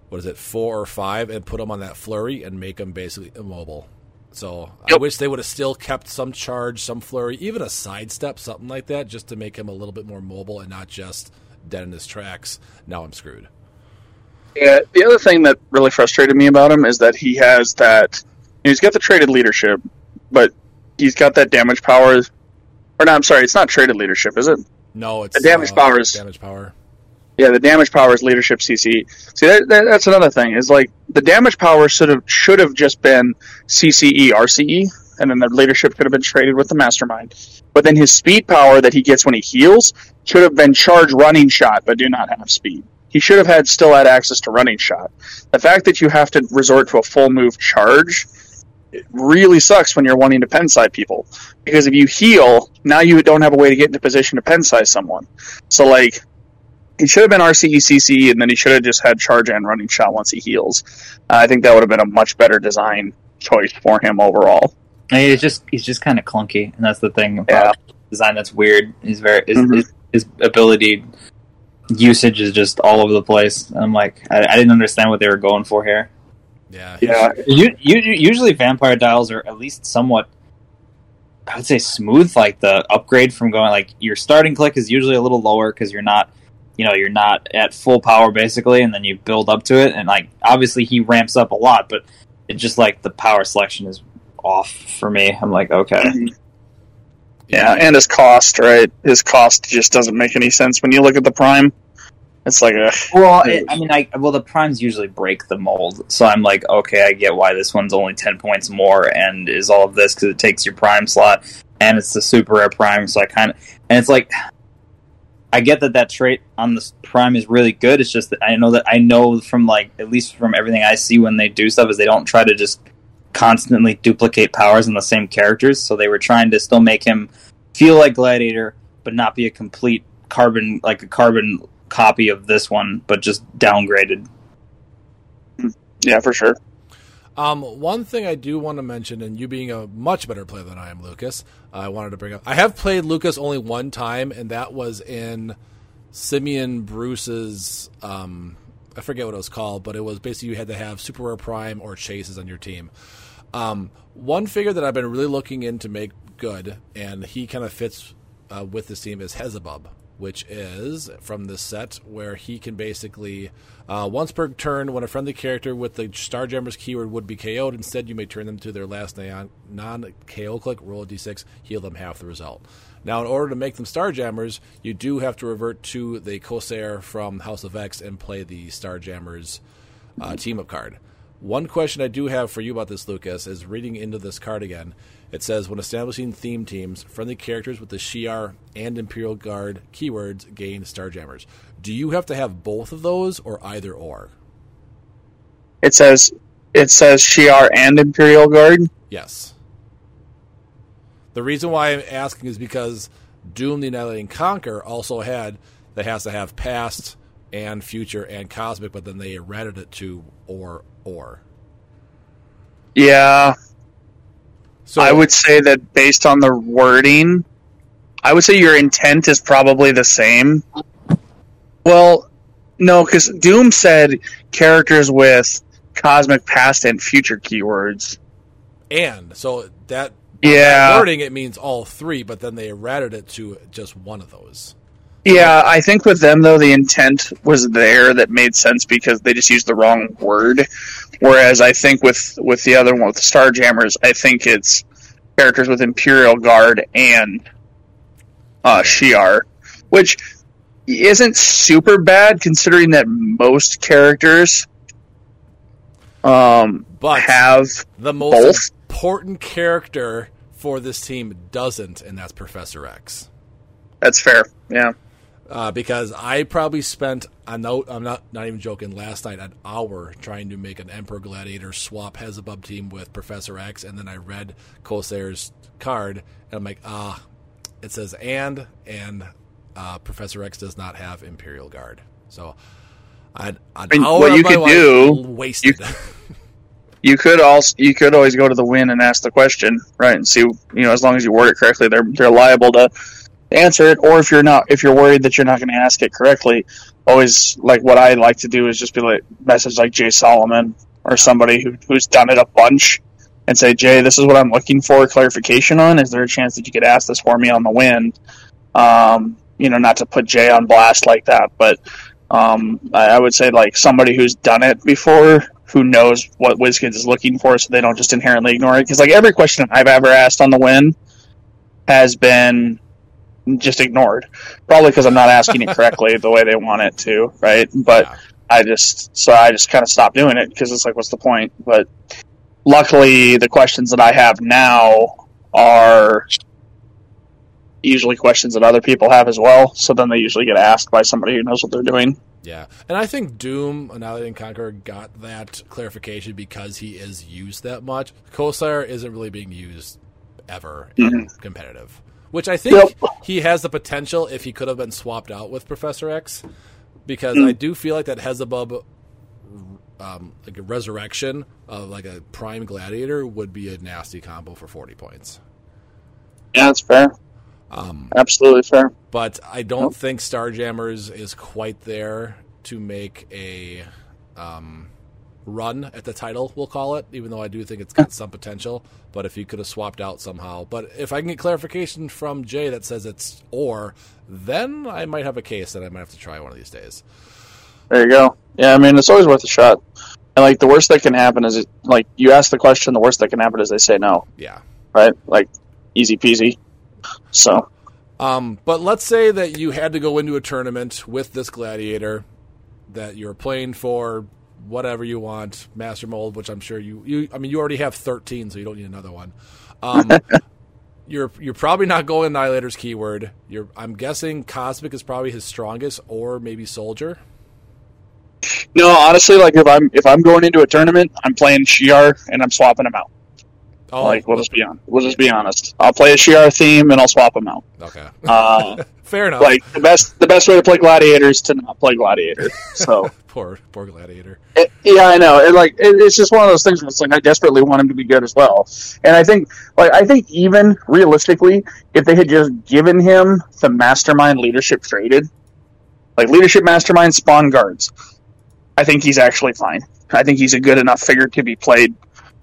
what is it four or five and put them on that flurry and make them basically immobile. So I wish they would have still kept some charge, some flurry, even a sidestep, something like that, just to make him a little bit more mobile and not just dead in his tracks. Now I'm screwed. Yeah, the other thing that really frustrated me about him is that he has that. He's got the traded leadership, but he's got that damage power. Or no, I'm sorry, it's not traded leadership, is it? No, it's The damage uh, power damage power. Yeah, the damage power is leadership CC. See, that, that, that's another thing. Is like the damage power should have should have just been CCE RCE, and then the leadership could have been traded with the mastermind. But then his speed power that he gets when he heals should have been charge running shot, but do not have speed. He should have had still had access to running shot. The fact that you have to resort to a full move charge it really sucks when you're wanting to pen side people because if you heal, now you don't have a way to get into position to pen size someone. So like he should have been RCE CC, and then he should have just had charge and running shot once he heals. Uh, I think that would have been a much better design choice for him overall. And he's just he's just kind of clunky, and that's the thing about design that's weird. He's very his, Mhm. his, his ability usage is just all over the place. I'm like, I, I didn't understand what they were going for here. Yeah, Yeah, You, you, usually vampire dials are at least somewhat I would say smooth like the upgrade from going like your starting click is usually a little lower because you're not you know you're not at full power basically and then you build up to it and like obviously he ramps up a lot but it just like the power selection is off for me I'm like okay mm-hmm. yeah, and his cost, right? His cost just doesn't make any sense when you look at the prime. It's like, ugh. well it, I mean I well the primes usually break the mold so I'm like okay I get why this one's only 10 points more and is all of this because it takes your prime slot and it's the super rare prime so I kind of and it's like I get that that trait on the prime is really good. It's just that I know that I know from like at least from everything I see when they do stuff is they don't try to just constantly duplicate powers on the same characters. So they were trying to still make him feel like Gladiator, but not be a complete carbon like a carbon copy of this one, but just downgraded. Hmm. yeah, for sure. Um, one thing I do want to mention, and you being a much better player than I am, Lucas, I wanted to bring up. I have played Lucas only one time, and that was in Simeon Bruce's. Um, I forget what it was called, but it was basically you had to have Super Rare Prime or Chases on your team. Um, one figure that I've been really looking in to make good, and he kind of fits uh, with this team, is Hepzibah, which is from this set where he can basically, uh, once per turn, when a friendly character with the Starjammers keyword would be KO'd, instead you may turn them to their last non KO click, roll a d6, heal them half the result. Now, in order to make them Starjammers, you do have to revert to the Corsair from House of X and play the Starjammers uh, team up card. One question I do have for you about this, Lucas, is reading into this card again. It says when establishing theme teams, friendly characters with the Shi'ar and Imperial Guard keywords gain Starjammers. Do you have to have both of those or either or? It says it says Shi'ar and Imperial Guard. Yes. The reason why I'm asking is because Doom the Annihilating Conquer also had that has to have past and future and cosmic, but then they added it to or or. Yeah, So I would say that based on the wording, I would say your intent is probably the same. Well, no, because Doom said characters with cosmic past and future keywords. and so that Yeah. wording it means all three, but then they added it to just one of those. Yeah, I think with them though the intent was there that made sense because they just used the wrong word. Whereas I think with with the other one with the Starjammers, I think it's characters with Imperial Guard and uh, Shi'ar, which isn't super bad considering that most characters um, But have the most both? important character for this team doesn't, and that's Professor X. that's fair. Yeah, uh, because I probably spent I know I'm not not even joking last night an hour trying to make an Emperor Gladiator swap Hepzibah team with Professor X, and then I read Corsair's card, and I'm like, ah, it says and and uh, Professor X does not have Imperial Guard, so I'd, I'd mean, hour what you could do- wasted. You could also you could always go to the win and ask the question, right? And see, you know, as long as you word it correctly, they're they're liable to answer it. Or if you're not, if you're worried that you're not going to ask it correctly, always like what I like to do is just be like message like Jay Solomon or somebody who who's done it a bunch and say, Jay, this is what I'm looking for clarification on. Is there a chance that you could ask this for me on the WIN Um, you know, not to put Jay on blast like that, but um, I, I would say like somebody who's done it before, who knows what WizKids is looking for, so they don't just inherently ignore it. Because like every question I've ever asked on the win has been just ignored, probably because I'm not asking it correctly the way they want it to, right? But Yeah. I just so I just kind of stopped doing it because it's like, what's the point? But luckily, the questions that I have now are usually questions that other people have as well. So then they usually get asked by somebody who knows what they're doing. Yeah, and I think Doom, Annihilate and Conquer, got that clarification because he is used that much. Corsair isn't really being used ever in mm-hmm. competitive, which I think Yep. he has the potential if he could have been swapped out with Professor X, because I do feel like that Hepzibah, um, like a resurrection of like a prime gladiator would be a nasty combo for forty points. Yeah, that's fair. Um, Absolutely fair. but I don't think Starjammers is quite there to make a um, run at the title. We'll call it, even though I do think it's got some potential. But if you could have swapped out somehow, but if I can get clarification from Jay that says it's or, then I might have a case that I might have to try one of these days. There you go. Yeah, I mean, it's always worth a shot. And like the worst that can happen is, it, like you ask the question, the worst that can happen is they say no, Yeah. right? Like easy peasy. So Um, but let's say that you had to go into a tournament with this gladiator that you're playing for whatever you want, master mold, which I'm sure you, you I mean you already have 13, so you don't need another one. Um, you're you're probably not going annihilator's keyword. You're I'm guessing cosmic is probably his strongest, or maybe soldier. no, honestly, like if I'm if I'm going into a tournament, I'm playing Shiar and I'm swapping them out. Oh, like we'll just be on. We'll just be honest. I'll play a Shiar theme and I'll swap them out. okay, Uh, fair enough. like the best the best way to play Gladiator is to not play Gladiator. So. poor poor gladiator. It- yeah, I know. It, like it, it's just one of those things where it's like I desperately want him to be good as well. And I think, like, I think even realistically, if they had just given him the mastermind leadership traded, like leadership mastermind spawn guards, I think he's actually fine. I think he's a good enough figure to be played,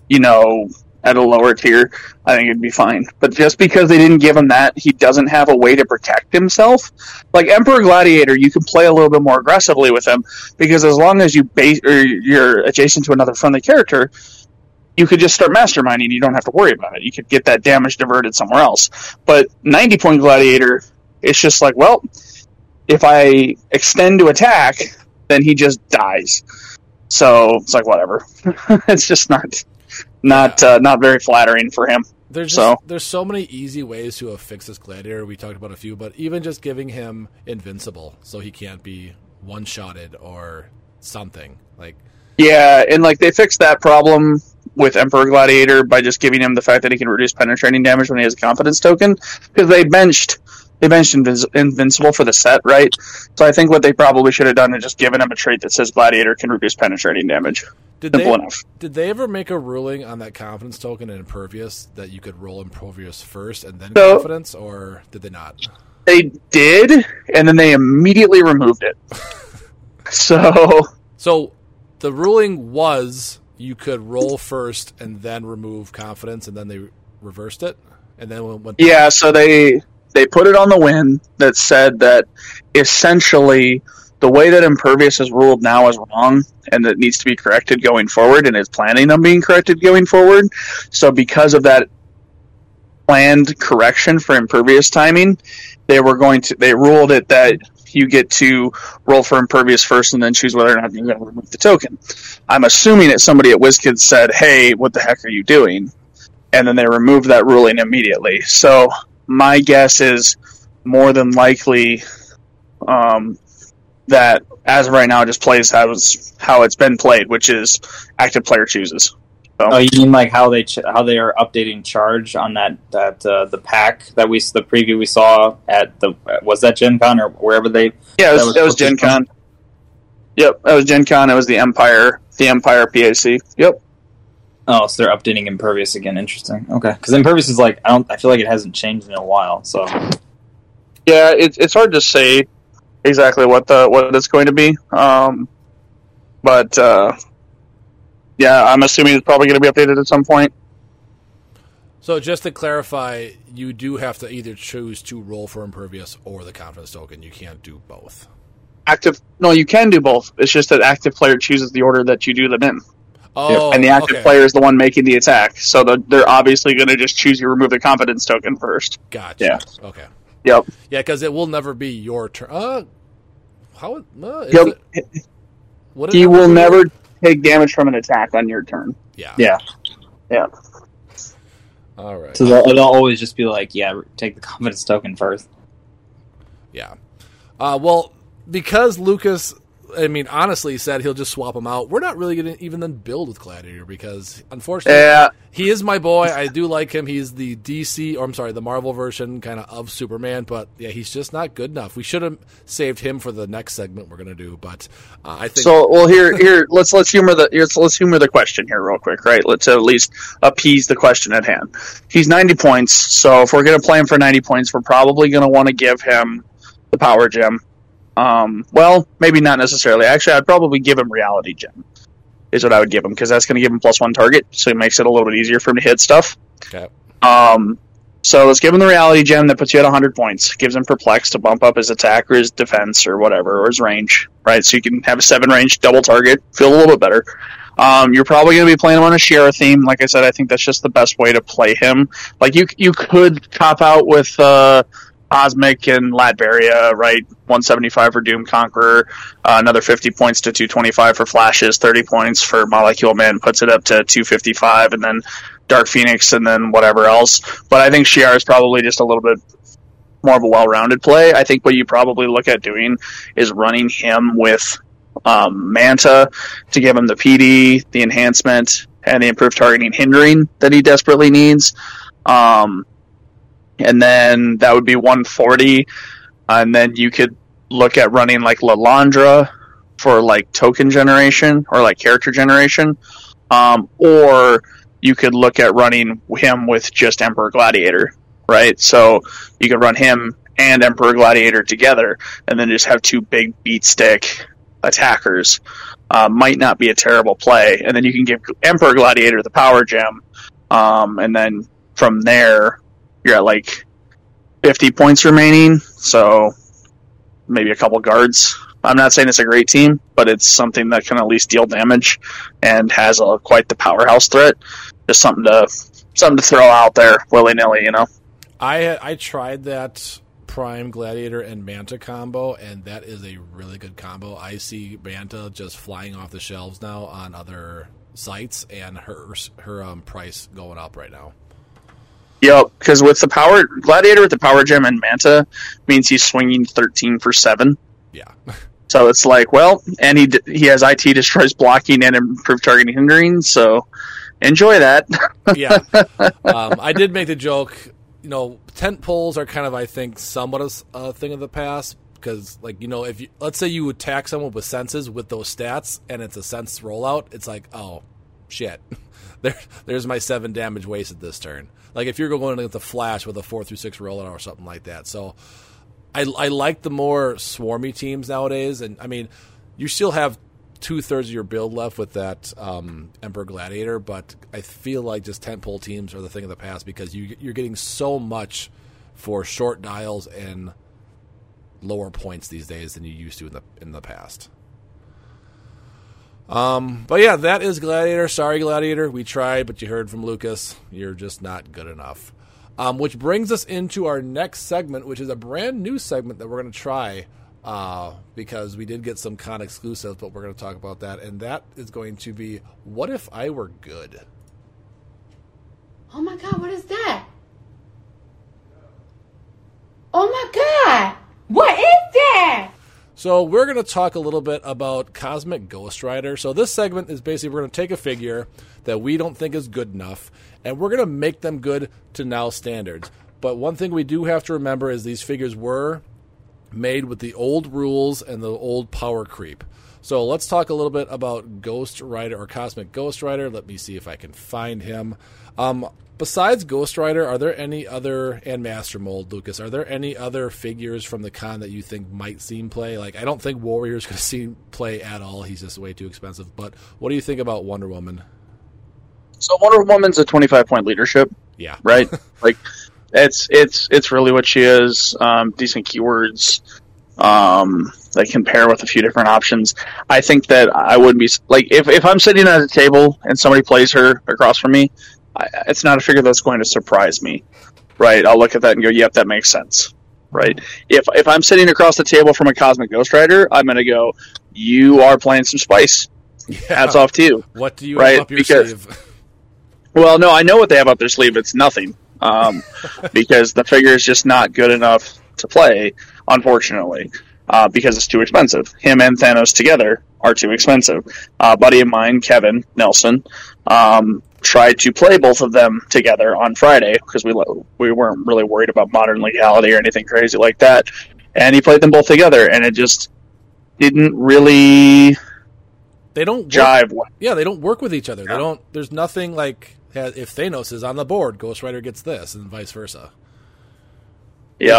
you know, at a lower tier. I think it'd be fine. But just because they didn't give him that, he doesn't have a way to protect himself. Like Emperor Gladiator, you can play a little bit more aggressively with him because as long as you base or you're adjacent to another friendly character, you could just start masterminding. You don't have to worry about it. You could get that damage diverted somewhere else. But 90 point gladiator, it's just like, well, if I extend to attack, then he just dies. So it's like whatever. it's just not not uh, not very flattering for him. There's just, So- there's so many easy ways to have fixed this gladiator. We talked about a few, but even just giving him invincible so he can't be one shotted or something like Yeah, and like they fixed that problem with Emperor Gladiator by just giving him the fact that he can reduce penetrating damage when he has a confidence token because they benched they benched Invincible for the set, right? So I think what they probably should have done is just given him a trait that says Gladiator can reduce penetrating damage. Did Simple they enough. did they ever make a ruling on that confidence token in Impervious that you could roll Impervious first and then So- confidence, or did they not? They did, and then they immediately removed it. so So the ruling was you could roll first and then remove confidence, and then they reversed it, and then when Yeah, so they they put it on the win that said that essentially the way that impervious is ruled now is wrong and that needs to be corrected going forward and is planning on being corrected going forward. So because of that planned correction for impervious timing, they were going to they ruled it that you get to roll for impervious first and then choose whether or not you're going to remove the token. I'm assuming that somebody at WizKids said, "Hey, what the heck are you doing?" and then they removed that ruling immediately. So my guess is more than likely um, that as of right now just plays how it's how it's been played, which is active player chooses. Oh, you mean like how they ch- how they are updating charge on that that uh, the pack that we the preview we saw at the was that Gen Con or wherever they Yeah, it was, That was was Gen Con. Yep, that was Gen Con. It was the Empire, the Empire PAC. Yep. oh so they're updating Impervious again. Interesting. Okay, because Impervious is like I don't I feel like it hasn't changed in a while. So Yeah, it's it's hard to say exactly what the what it's going to be. Um, but uh, yeah, I'm assuming it's probably going to be updated at some point. So just to clarify, you do have to either choose to roll for impervious or the confidence token. You can't do both. Active, no, you can do both. It's just that active player chooses the order that you do them in, Oh, and the active okay. player is the one making the attack. So the, they're obviously going to just choose you remove the confidence token first. Gotcha. Yeah. Okay. Yep. Yeah, because it will never be your turn. Uh, how? Uh, is Yep. it- would it He ever will be- never take damage from an attack on your turn. Yeah. yeah, Yeah. All right. so they'll, they'll always just be like, yeah, take the confidence token first. Yeah. Uh, well, because Lucas, I mean, honestly said he'll just swap him out. We're not really going to even then build with Gladiator because, unfortunately, Yeah. he is my boy. I do like him. He's the DC, or I'm sorry, the Marvel version kind of of Superman. But yeah, he's just not good enough. We should have saved him for the next segment we're going to do. But uh, I think So, well, here, here, let's let's humor the let's, let's humor the question here real quick, right? Let's at least appease the question at hand. He's ninety points, so if we're going to play him for ninety points, we're probably going to want to give him the power gem. Um, well, maybe not necessarily. Actually, I'd probably give him reality gem. Is what I would give him because that's going to give him plus one target, so it makes it a little bit easier for him to hit stuff. Okay. Um, so let's give him the reality gem that puts you at 100 points. Gives him perplex to bump up his attack or his defense or whatever, or his range, right? So you can have a seven range double target, feel a little bit better. Um, you're probably going to be playing him on a Shi'ar theme. Like I said, I think that's just the best way to play him. Like you, you could cop out with uh, Cosmic and Latveria, right? 175 for Doom Conqueror, uh, another 50 points to 225 for Flashes, 30 points for Molecule Man, puts it up to 255, and then Dark Phoenix, and then whatever else. But I think Shiar is probably just a little bit more of a well-rounded play. I think what you probably look at doing is running him with um, Manta to give him the PD, the enhancement, and the improved targeting hindering that he desperately needs. Um, and then that would be 140. And then you could look at running like Lilandra for like token generation or like character generation. Um, or you could look at running him with just Emperor Gladiator, right? So you could run him and Emperor Gladiator together and then just have two big beat stick attackers. Uh, might not be a terrible play. And then you can give Emperor Gladiator the power gem. Um, and then from there, you're at like 50 points remaining. So maybe a couple guards. I'm not saying it's a great team, but it's something that can at least deal damage and has a, quite the powerhouse threat. Just something to something to throw out there willy nilly, you know. I I tried that Prime Gladiator and Manta combo, and that is a really good combo. I see Manta just flying off the shelves now on other sites, and her her um, price going up right now. Yep, because with the power gladiator with the power gem and manta means he's swinging 13 for seven. Yeah, So it's like, well, and he d- he has IT destroys blocking and improved targeting hindering. So enjoy that. yeah. Um, I did make the joke. You know, tent poles are kind of, I think, somewhat a thing of the past because, like, you know, if you let's say you attack someone with senses with those stats and it's a sense rollout, it's like, oh shit, there, there's my seven damage wasted this turn. Like if you're going against the flash with a four through six rollout or something like that. So I, I like the more swarmy teams nowadays, and I mean, you still have two thirds of your build left with that um, Emperor Gladiator, but I feel like just tentpole teams are the thing of the past because you you're getting so much for short dials and lower points these days than you used to in the in the past. Um, but yeah, that is Gladiator. Sorry, Gladiator. We tried, but you heard from Lucas. You're just not good enough. Um, which brings us into our next segment, which is a brand new segment that we're going to try uh, because we did get some con exclusives, but we're going to talk about that. And that is going to be What If I Were Good? Oh my god, what is that? Oh my god! What is! So we're going to talk a little bit about Cosmic Ghost Rider. So this segment is basically we're going to take a figure that we don't think is good enough, and we're going to make them good to now standards. But one thing we do have to remember is these figures were made with the old rules and the old power creep. So let's talk a little bit about Ghost Rider or Cosmic Ghost Rider. Let me see if I can find him. Um, besides Ghost Rider, are there any other and Master Mold, Lucas? Are there any other figures from the con that you think might seem play? Like I don't think Warrior's going to see play at all. He's just way too expensive. But what do you think about Wonder Woman? So Wonder Woman's a 25 point leadership, Yeah, right? like it's it's it's really what she is. Um, decent keywords. Um, they can pair with a few different options. I think that I would be like if if I'm sitting at a table and somebody plays her across from me, I, it's not a figure that's going to surprise me, right? I'll look at that and go, "Yep, that makes sense." Right. If if I'm sitting across the table from a Cosmic Ghost Rider, I'm going to go, "You are playing some spice." yeah. Hats off to you. What do you Right, have up your because- sleeve? Well, no, I know what they have up their sleeve. It's nothing, um, because the figure is just not good enough to play. Unfortunately, uh, because it's too expensive. Him and Thanos together are too expensive. Uh, a buddy of mine, Kevin Nelson, um, tried to play both of them together on Friday because we we weren't really worried about modern legality or anything crazy like that, and he played them both together, and it just didn't really They don't work, jive. Yeah, they don't work with each other. They don't. There's nothing like if Thanos is on the board, Ghost Rider gets this, and vice versa.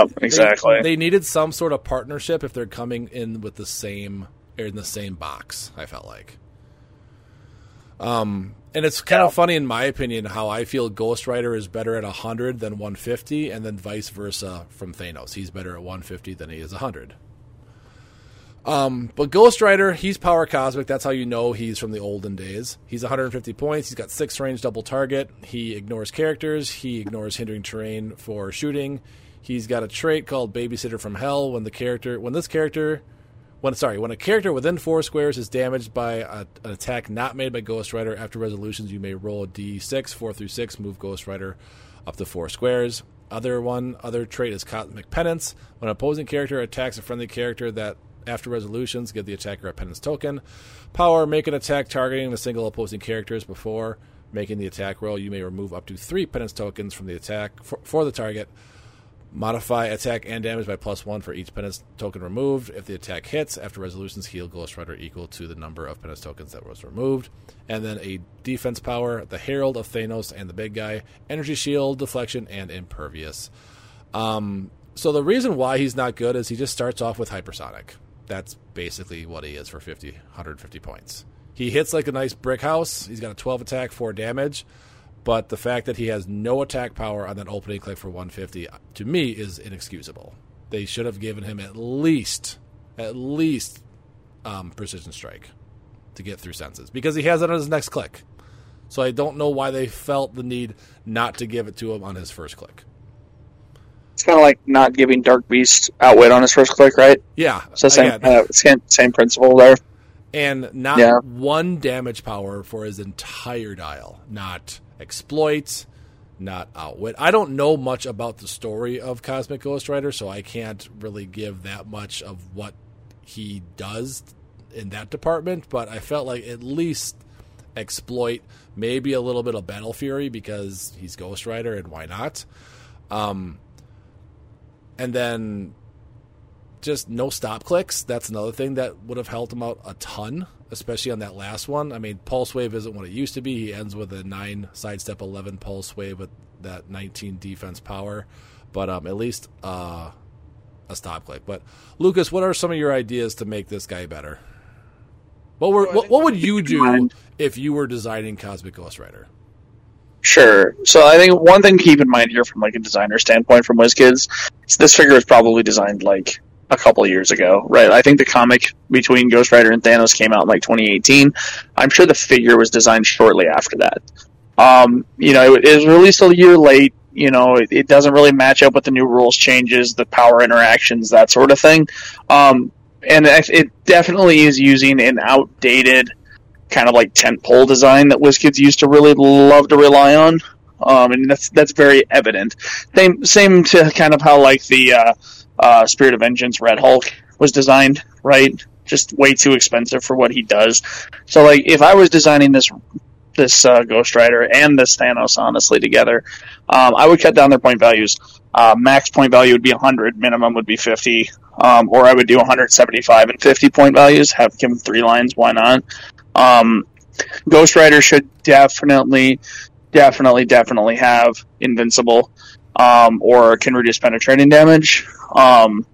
They- exactly. They, needed some sort of partnership if they're coming in with the same or in the same box. I felt like. Um, and it's kind of funny, in my opinion, how I feel Ghost Rider is better at 100 than 150, and then vice versa from Thanos. He's better at 150 than he is 100. Um, but Ghost Rider, he's power cosmic. That's how you know he's from the olden days. He's 150 points. He's got six range double target. He ignores characters. He ignores hindering terrain for shooting. He's got a trait called Babysitter from Hell. When the character, when this character, when sorry, when a character within four squares is damaged by a, an attack not made by Ghost Rider after resolutions, you may roll a d6, four through six, move Ghost Rider up to four squares. Other one, other trait is Cosmic Penance. When an opposing character attacks a friendly character that after resolutions, give the attacker a penance token. Power, make an attack targeting a single opposing characters before making the attack roll. You may remove up to three penance tokens from the attack for, for the target. Modify attack and damage by plus one for each penance token removed. If the attack hits, after resolutions, heal Ghost Rider equal to the number of penance tokens that was removed. And then a defense power, the Herald of Thanos and the big guy, energy shield, deflection, and impervious. Um, so the reason why he's not good is he just starts off with hypersonic. That's basically what he is for 50, 150 points. He hits like a nice brick house. He's got a 12 attack, 4 damage. But the fact that he has no attack power on that opening click for 150, to me, is inexcusable. They should have given him at least, at least um, precision strike to get through senses because he has it on his next click. So I don't know why they felt the need not to give it to him on his first click. It's kind of like not giving Dark Beast outwit on his first click, right? Yeah, So same uh, same, same principle there. and not Yeah. one damage power for his entire dial. Not exploit, not outwit. I don't know much about the story of Cosmic Ghost Rider, so I can't really give that much of what he does in that department. But I felt like at least exploit, maybe a little bit of Battle Fury because he's Ghost Rider, and why not? Um, and then just no stop clicks. That's another thing that would have helped him out a ton, especially on that last one. I mean, Pulse Wave isn't what it used to be. He ends with a 9 sidestep 11 Pulse Wave with that 19 defense power, but um, at least uh, a stop click. But Lucas, what are some of your ideas to make this guy better? What, were, what, what would you do if you were designing Cosmic Ghost Rider? Sure. So I think one thing to keep in mind here, from like a designer standpoint, from WizKids, is this figure is probably designed like a couple years ago, right? I think the comic between Ghost Rider and Thanos came out in like 2018. I'm sure the figure was designed shortly after that. Um, you know, it, it was released a year late. You know, it, it doesn't really match up with the new rules changes, the power interactions, that sort of thing. Um, and it it definitely is using an outdated kind of like tent pole design that WizKids used to really love to rely on. Um, and that's that's very evident. Same same to kind of how like the uh, uh, Spirit of Vengeance Red Hulk was designed right. Just way too expensive for what he does. So like, if I was designing this this uh, Ghost Rider and this Thanos honestly together, um, I would cut down their point values. Uh, max point value would be 100, minimum would be 50, um, or I would do 175 and 50 point values. Have give them three lines. Why not? Um, Ghost Rider should definitely, definitely, definitely have invincible, um, or can reduce penetrating damage. Um,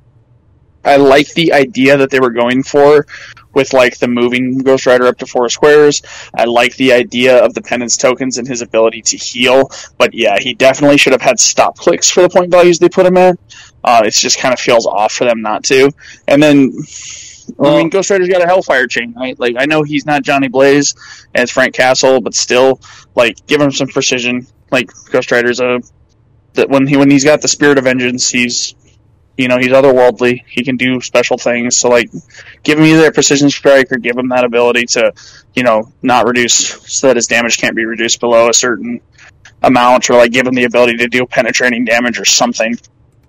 I like the idea that they were going for with like the moving Ghost Rider up to four squares. I like the idea of the penance tokens and his ability to heal. But yeah, he definitely should have had stop clicks for the point values they put him at. Uh, it just kind of feels off for them not to. And then, I mean, Ghost Rider's got a Hellfire chain, right? Like, I know he's not Johnny Blaze and it's Frank Castle, but still, like, give him some precision. Like, Ghost Rider's a that when he when he's got the spirit of vengeance, he's you know he's otherworldly. He can do special things. So like, give him either a precision strike or give him that ability to, you know, not reduce so that his damage can't be reduced below a certain amount, or like give him the ability to do penetrating damage or something.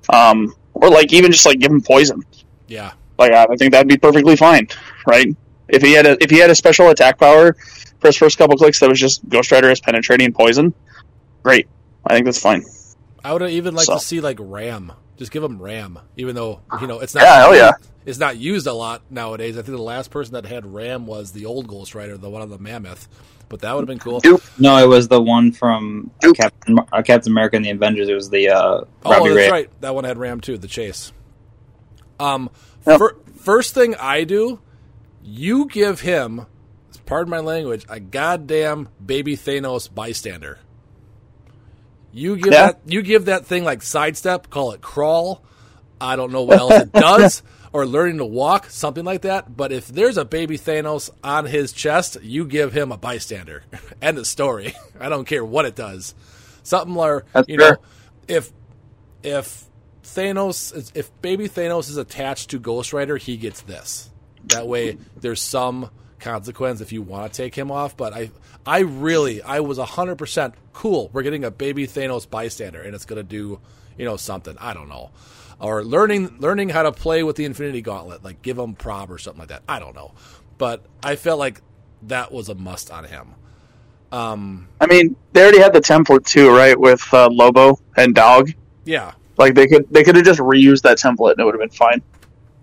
Um, or like even just like give him poison. Yeah. Like I I think that'd be perfectly fine, right? If he had a if he had a special attack power for his first couple clicks that was just Ghost Rider as penetrating poison, great. I think that's fine. I would even like So- to see like Ram. Just give him Ram, even though you know it's not. Yeah, hell yeah. It's not used a lot nowadays. I think the last person that had Ram was the old Ghost Rider, the one on the Mammoth. But that would have been cool. Dupe. No, it was the one from uh, Captain, uh, Captain America and the Avengers. It was the uh, Oh, Robbie that's Ray. right. That one had Ram too. The chase. Um, Yep. fir- first thing I do, you give him, pardon my language, a goddamn baby Thanos bystander. You give Yeah. that you give that thing like sidestep, call it crawl. I don't know what else it does, or learning to walk, something like that. But if there's a baby Thanos on his chest, you give him a bystander. End of story. I don't care what it does. Something like That's you know, if if Thanos is, if baby Thanos is attached to Ghost Rider, he gets this. That way, there's some consequence if you want to take him off. But I, I really, I was hundred percent cool. We're getting a baby Thanos bystander, and it's gonna do, you know, something. I don't know, or learning learning how to play with the Infinity Gauntlet, like give him prob or something like that. I don't know, but I felt like that was a must on him. Um, I mean, they already had the template too, right? With uh, Lobo and Dog. yeah, Like they could they could have just reused that template and it would have been fine.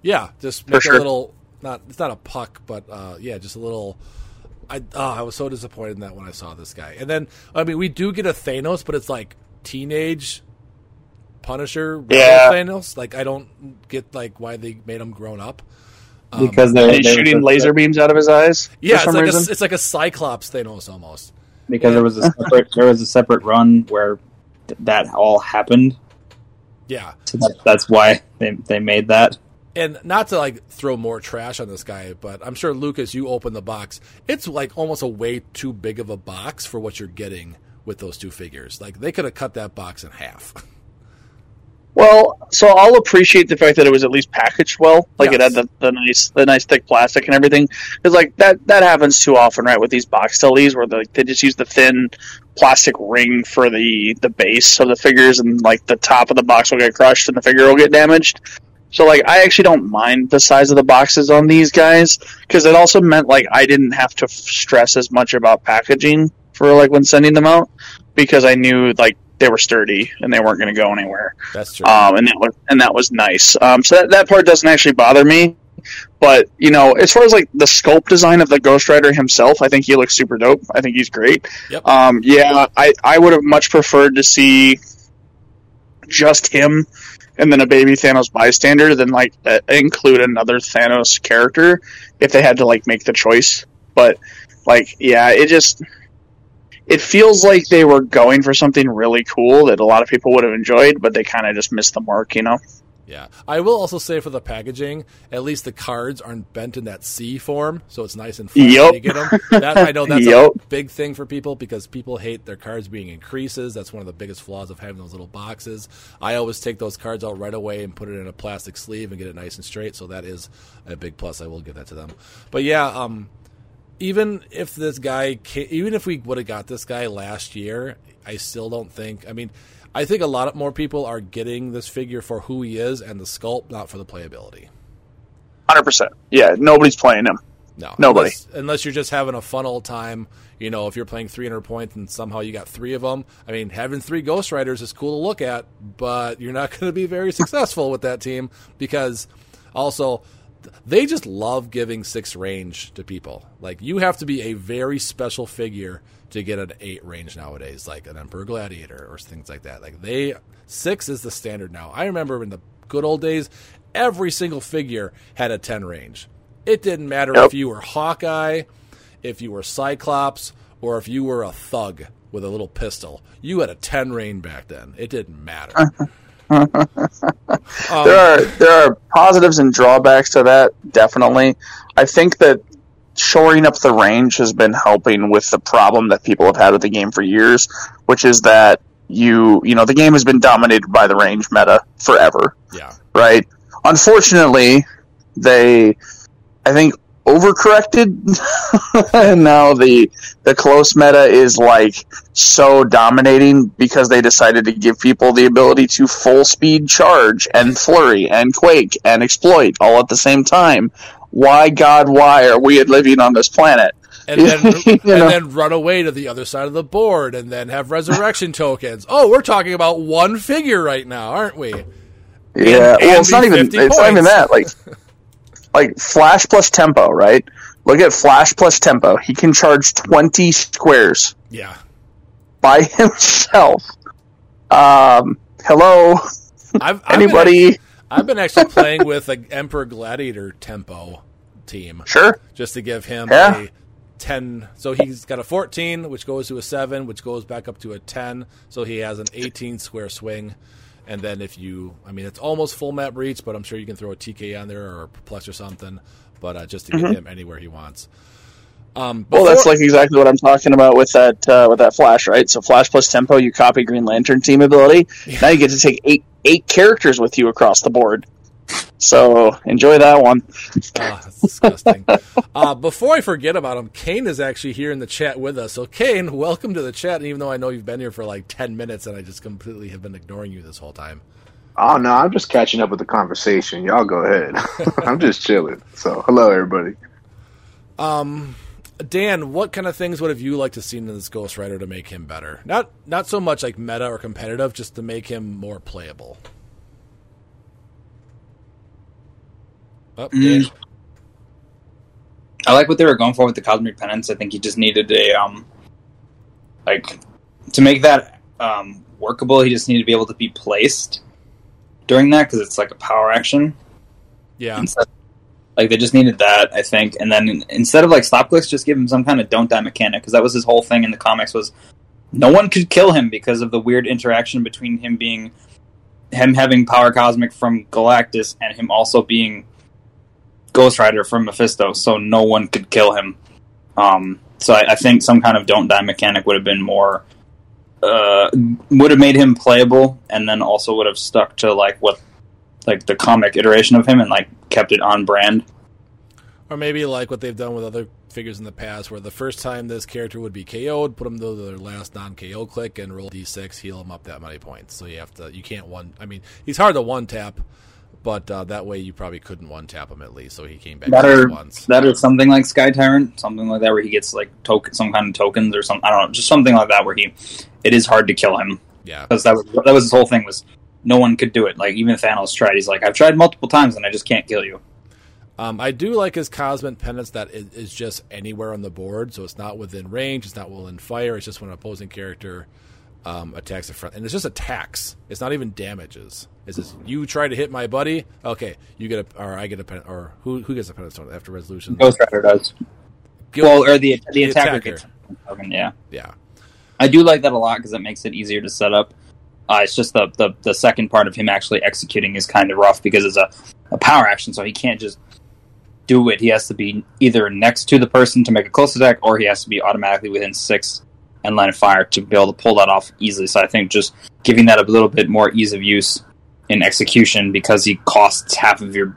Yeah, just For make sure. little not it's not a puck, but uh, yeah, just a little. I oh, I was so disappointed in that when I saw this guy, and then I mean we do get a Thanos, but it's like teenage Punisher Yeah. Thanos. Like I don't get like why they made him grown up. because they're, they're shooting just- laser beams out of his eyes. Yeah, it's like a, it's like a Cyclops Thanos almost. because there was a separate there was a separate run where th- that all happened. Yeah, So that, that's why they they made that. And not to like throw more trash on this guy, but I'm sure Lucas, you open the box. It's like almost a way too big of a box for what you're getting with those two figures. Like they could have cut that box in half. Well, so I'll appreciate the fact that it was at least packaged well, like it had the, the nice the nice thick plastic and everything. Because like that that happens too often, right? With these box tellies, where they they just use the thin plastic ring for the the base of the figures, and like the top of the box will get crushed and the figure will get damaged. So like I actually don't mind the size of the boxes on these guys because it also meant like I didn't have to f- stress as much about packaging for like when sending them out because I knew like they were sturdy and they weren't going to go anywhere That's true. um, and that was and that was nice. Um, so that, that part doesn't actually bother me. But you know, as far as like the sculpt design of the Ghost Rider himself, I think he looks super dope. I think he's great. Yep. Um, yeah, I I would have much preferred to see just him and then a baby Thanos bystander than like uh, include another Thanos character if they had to like make the choice. But like, yeah, it just it feels like they were going for something really cool that a lot of people would have enjoyed, but they kind of just missed the mark, you know. Yeah, I will also say for the packaging, at least the cards aren't bent in that C form, so it's nice and flat Yup. when you get them. That I know that's Yup. a big thing for people because people hate their cards being in creases. That's one of the biggest flaws of having those little boxes. I always take those cards out right away and put it in a plastic sleeve and get it nice and straight. So that is a big plus. I will give that to them. But yeah, um, even if this guy, even if we would have got this guy last year, I still don't think. I mean, I think a lot more people are getting this figure for who he is and the sculpt, not for the playability. hundred percent. Yeah, nobody's playing him. No, Nobody. Unless, unless you're just having a fun old time. You know, if you're playing 300 points and somehow you got three of them. I mean, having three Ghost Riders is cool to look at, but you're not going to be very successful with that team because also they just love giving six range to people. Like you have to be a very special figure to get an eight range nowadays, like an Emperor Gladiator or things like that. Like they six is the standard now. I remember in the good old days, every single figure had a ten range. It didn't matter Yep. if you were Hawkeye, if you were Cyclops, or if you were a thug with a little pistol. You had a ten range back then. It didn't matter. Um, there are there are positives and drawbacks to that. Definitely, I think that shoring up the range has been helping with the problem that people have had with the game for years, which is that you you know the game has been dominated by the range meta forever, yeah. right? Unfortunately, they I think overcorrected, and now the the close meta is like so dominating because they decided to give people the ability to full speed charge and flurry and quake and exploit all at the same time. Why God, why are we living on this planet? and then and know. then run away to the other side of the board and then have resurrection tokens. Oh, we're talking about one figure right now, aren't we? Yeah, and well, it's not even 50 it's not even that. Like, like Flash plus tempo, right? Look at Flash plus tempo. He can charge twenty squares Yeah. by himself. Um, hello, I've, I've anybody? Been, I've been actually playing with an Emperor Gladiator tempo team Sure. just to give him Yeah. a 10. So he's got a 14, which goes to a 7, which goes back up to a 10. So he has an 18 square swing. And then if you, I mean, it's almost full map reach, but I'm sure you can throw a TK on there or a perplex or something. But uh, just to get him anywhere he wants. Um, Mm-hmm. Well, that's like exactly what I'm talking about with that uh, with that Flash, right? So Flash plus tempo, you copy Green Lantern team ability. Now you get to take eight eight characters with you across the board. So enjoy that one. Ah, that's disgusting. uh, before I forget about him, Kane is actually here in the chat with us. So, Kane, welcome to the chat. And even though I know you've been here for like 10 minutes and I just completely have been ignoring you this whole time. Oh no, I'm just catching up with the conversation. Y'all go ahead. I'm just chilling. So hello everybody. Dan, what kind of things would have you liked to see in this Ghost Rider to make him better? Not not so much like meta or competitive, just to make him more playable. Oh, Mm. I like what they were going for with the cosmic penance. I think he just needed a um, like to make that um workable. He just needed to be able to be placed during that because it's like a power action. yeah, Instead, like they just needed that, I think. And then instead of like stop clicks, just give him some kind of don't die mechanic because that was his whole thing in the comics was no one could kill him because of the weird interaction between him being him having power cosmic from Galactus and him also being Ghost Rider from Mephisto, so no one could kill him. Um, so I, I think some kind of don't die mechanic would have been more uh, would have made him playable, and then also would have stuck to like what like the comic iteration of him and like kept it on brand. Or maybe like what they've done with other figures in the past, where the first time this character would be KO'd, put him to their last non-KO click and roll d6, heal him up that many points. So you have to, you can't one. I mean, he's hard to one tap, but uh, that way you probably couldn't one tap him at least. So he came back That or once. that or something like Sky Tyrant, something like that where he gets like token, some kind of tokens or something. I don't know, just something like that where he it is hard to kill him Yeah, because that was that was his whole thing was no one could do it. Like even Thanos tried. He's like, I've tried multiple times and I just can't kill you. um, I do like his cosmic penance that is, is just anywhere on the board, so it's not within range, it's not within fire. It's just when an opposing character um, attacks the front, and it's just attacks. It's not even damages. It's just you try to hit my buddy. Okay, you get a, or I get a pen, or who who gets a penance stone after resolution? Ghost Rider does. Gil- well, or the the, the attacker, attacker. gets. Yeah, yeah, I do like that a lot because it makes it easier to set up. Uh, it's just the, the the second part of him actually executing is kind of rough because it's a, a power action, so he can't just do it. He has to be either next to the person to make a close attack, or he has to be automatically within six and line of fire to be able to pull that off easily. So I think just giving that a little bit more ease of use in execution because he costs half of your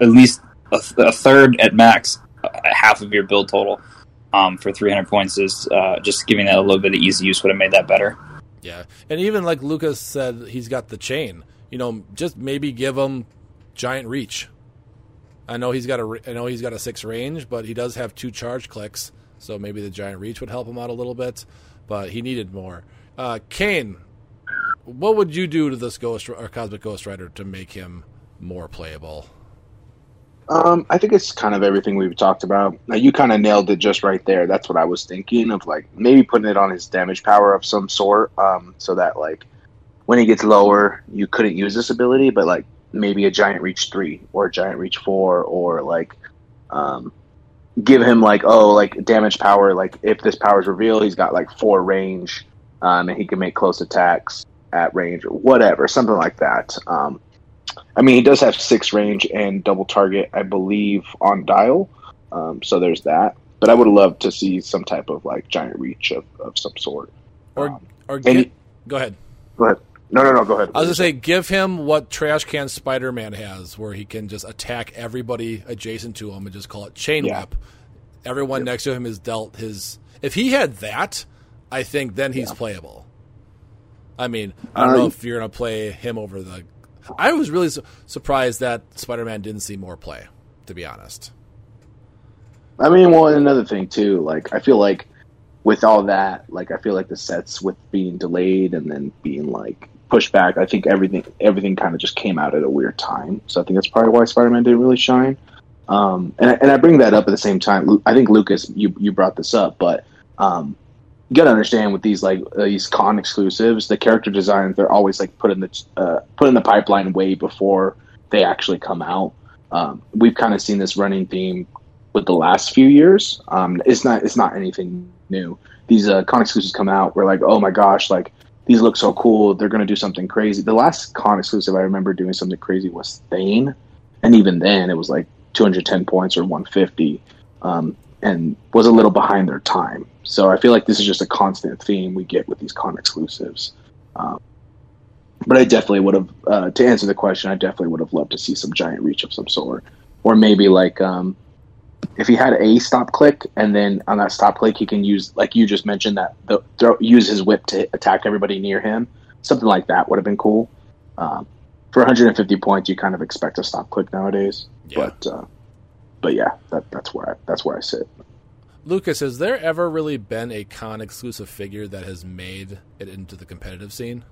at least a, a third at max, uh, half of your build total. Um, for 300 points is uh, just giving that a little bit of easy use would have made that better. Yeah. And even like Lucas said, he's got the chain. You know, just maybe give him giant reach. I know he's got a I know he's got a six range, but he does have two charge clicks, so maybe the giant reach would help him out a little bit. But he needed more. Uh, Kane, what would you do to this Ghost or Cosmic Ghost Rider to make him more playable? Um, I think it's kind of everything we've talked about. Now, you kind of nailed it just right there. That's what I was thinking of, like maybe putting it on his damage power of some sort, um, so that like when he gets lower, you couldn't use this ability, but like maybe a giant reach three or a giant reach four, or like um, give him like oh like damage power. Like if this power is revealed, he's got like four range, um, and he can make close attacks at range or whatever, something like that. Um, I mean, he does have six range and double target, I believe, on dial. Um, so there's that. But I would love to see some type of like giant reach of, of some sort. Or Um, or and get, he- go ahead. Go ahead. No, no, no. Go ahead. I was gonna say, give him what Trash Can Spider Man has, where he can just attack everybody adjacent to him and just call it Chain Yeah. Whip. Everyone next to him is dealt his. If he had that, I think then he's playable. I mean, I don't know Um, if you're gonna play him over the. I was really su- surprised that Spider Man didn't see more play. To be honest, I mean, well, another thing too. Like, I feel like with all that, like, I feel like the sets with being delayed and then being like pushed back. I think everything everything kind of just came out at a weird time. So I think that's probably why Spider Man didn't really shine. Um, and I- and I bring that up at the same time. I think Lucas, you you brought this up, but um, you got to understand with these like uh, these con exclusives, the character designs they're always like put in the uh, put in the pipeline way before they actually come out. Um, we've kind of seen this running theme with the last few years. Um, it's not it's not anything new. These uh, con exclusives come out, we're like, oh my gosh, like these look so cool. They're to do something crazy. The last con exclusive I remember doing something crazy was Thane, and even then it was like 210 points or 150, um, and was a little behind their time. So I feel like this is just a constant theme we get with these con exclusives. Um, but I definitely would have, uh, to answer the question, I definitely would have loved to see some giant reach of some sort, or maybe like um, if he had a stop click, and then on that stop click he can use, like you just mentioned, that the, throw, use his whip to attack everybody near him. Something like that would have been cool. Um, for 150 points, you kind of expect a stop click nowadays, Yeah. but uh, but yeah, that, that's where I, that's where I sit. Lucas, has there ever really been a con exclusive figure that has made it into the competitive scene?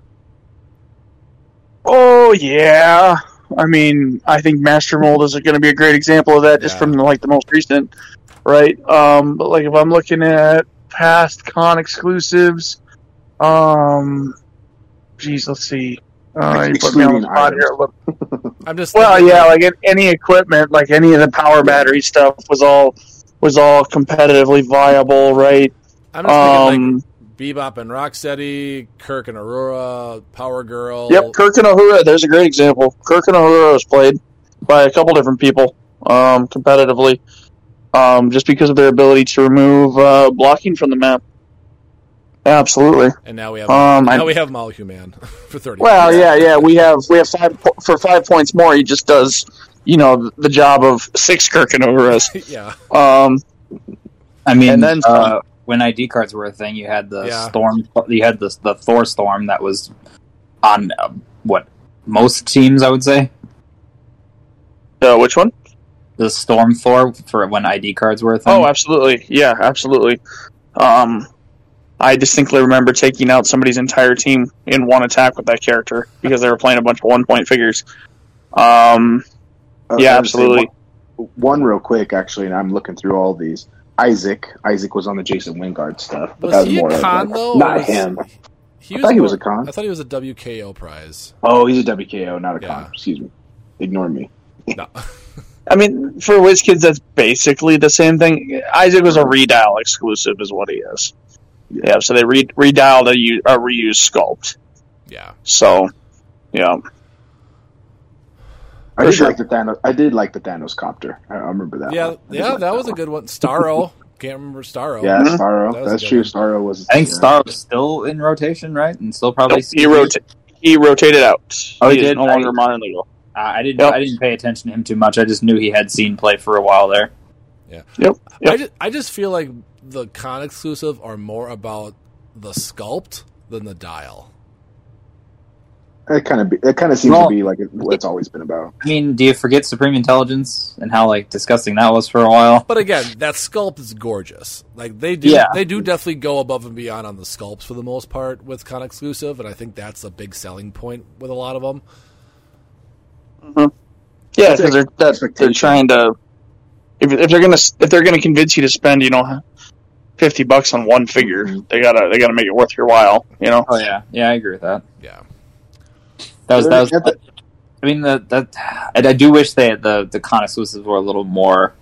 Oh yeah. I mean, I think Master Mold is going to be a great example of that, just from like the most recent, right? Um, but like if I'm looking at past con exclusives, um, geez, let's see. Uh, put me on the spot here. a I'm just Well, thinking, yeah, like any equipment, like any of the power battery stuff was all was all competitively viable, right? I'm just thinking Um, like Bebop and Rocksteady, Kirk and Aurora, Power Girl. Yep, Kirk and Uhura. There's a great example. Kirk and Uhura was played by a couple different people um, competitively, um, just because of their ability to remove uh, blocking from the map. Absolutely. And now we have Um, now I- we have Molecule Man for thirty. Well, yeah, yeah. We have we have five for five points more. He just does, you know, the job of six Kirk over us. yeah. Um, I mean, And then uh, when ID cards were a thing, you had the Yeah. storm, you had the the Thor storm that was on uh, what most teams, I would say. uh, which one? The storm Thor for when ID cards were a thing. Oh, absolutely. Yeah, absolutely. Um, I distinctly remember taking out somebody's entire team in one attack with that character because they were playing a bunch of one point figures. Um, Uh, yeah, I would say absolutely. One, one real quick, actually, and I'm looking through all these. Isaac, Isaac was on the Jason Wingard stuff, but Was that was he a more of con like- though? not was- him. He I thought he was a con. I thought he was a WKO prize. Oh, he's a WKO, not a Yeah. con. Excuse me, ignore me. No. I mean, for WizKids, that's basically the same thing. Isaac was a redial exclusive, is what he is. Yeah, so they re- redialed a, u- a reused sculpt. yeah. So, yeah. I did sure. like the Thanos. I did like the Thanos copter. I, I remember that. Yeah, one. I did yeah, like that was a good one. Starro. Can't remember Starro. Yeah, Mhm. Starro. That That's true. good Starro was. I think yeah. Starro was still in rotation, right? And still probably. Nope, he, rota- he rotated out. Oh, he is did? no longer modern legal. Uh, I didn't. Yep. I didn't pay attention to him too much. I just knew he had seen play for a while there. Yeah. Yep. I just, I just feel like the con exclusive are more about the sculpt than the dial. It kind of it kind of seems Well- to be like what it's always been about. I mean, do you forget Supreme Intelligence and how like disgusting that was for a while? But again, that sculpt is gorgeous. Like they do, Yeah. they do definitely go above and beyond on the sculpts for the most part with con exclusive, and I think that's a big selling point with a lot of them. Yeah, because they're that's, they're trying to. If, if they're gonna if they're gonna convince you to spend you know fifty bucks on one figure, Mhm. they gotta they gotta make it worth your while. You know. Oh yeah, yeah, I agree with that. Yeah, That was that was. The- I mean, the, that I, I do wish they the the con exclusives were a little more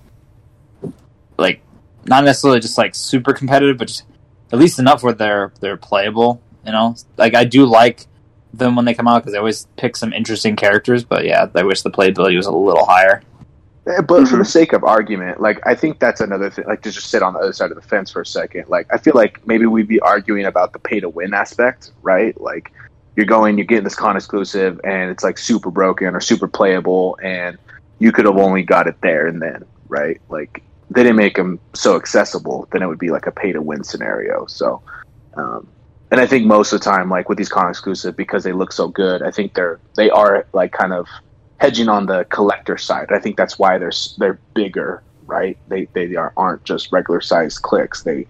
like not necessarily just like super competitive, but just at least enough where they're they're playable. You know, like I do like them when they come out because they always pick some interesting characters. But yeah, I wish the playability was a little higher. But for the mm-hmm. sake of argument, like I think that's another thing. Like to just sit on the other side of the fence for a second. Like I feel like maybe we'd be arguing about the pay to win aspect, right? Like you're going, you're getting this con exclusive, and it's like super broken or super playable, and you could have only got it there and then, right? Like they didn't make them so accessible, then it would be like a pay to win scenario. So, um, and I think most of the time, like with these con exclusive, because they look so good, I think they're they are like kind of hedging on the collector side. I think that's why they're they're bigger, right? They they are, aren't just regular sized clicks. They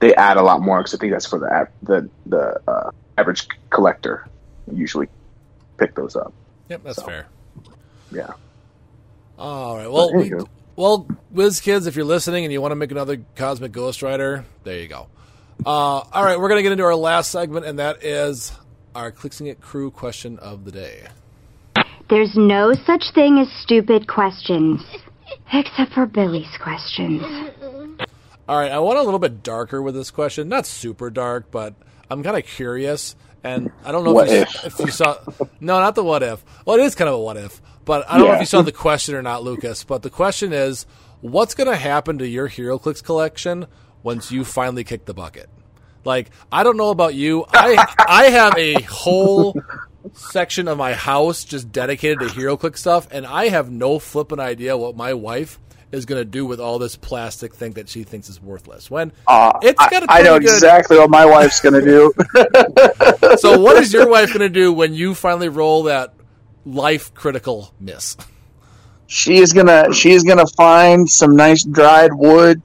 they add a lot more because I think that's for the the the uh, average collector usually pick those up. yep, that's So. fair. Yeah. All right, well, we, well, WizKids, if you're listening and you want to make another Cosmic Ghost Rider, there you go. Uh, all right, we're gonna get into our last segment, and that is our Clixing It crew question of the day. There's no such thing as stupid questions. Except for Billy's questions. All right, I want a little bit darker with this question. Not super dark, but I'm kind of curious, and I don't know What if, you, if? if you saw. No, not the what if. Well, it is kind of a what if, but I don't know if you saw the question or not, Lucas. But the question is, what's going to happen to your HeroClix collection once you finally kick the bucket? Like, I don't know about you. I I have a whole section of my house just dedicated to HeroClix stuff, and I have no flippin' idea what my wife is going to do with all this plastic thing that she thinks is worthless. When Uh, It's I- got a I know good- exactly what my wife's gonna do. so, what is your wife going to do when you finally roll that life critical miss? she is gonna she is gonna find some nice dried wood,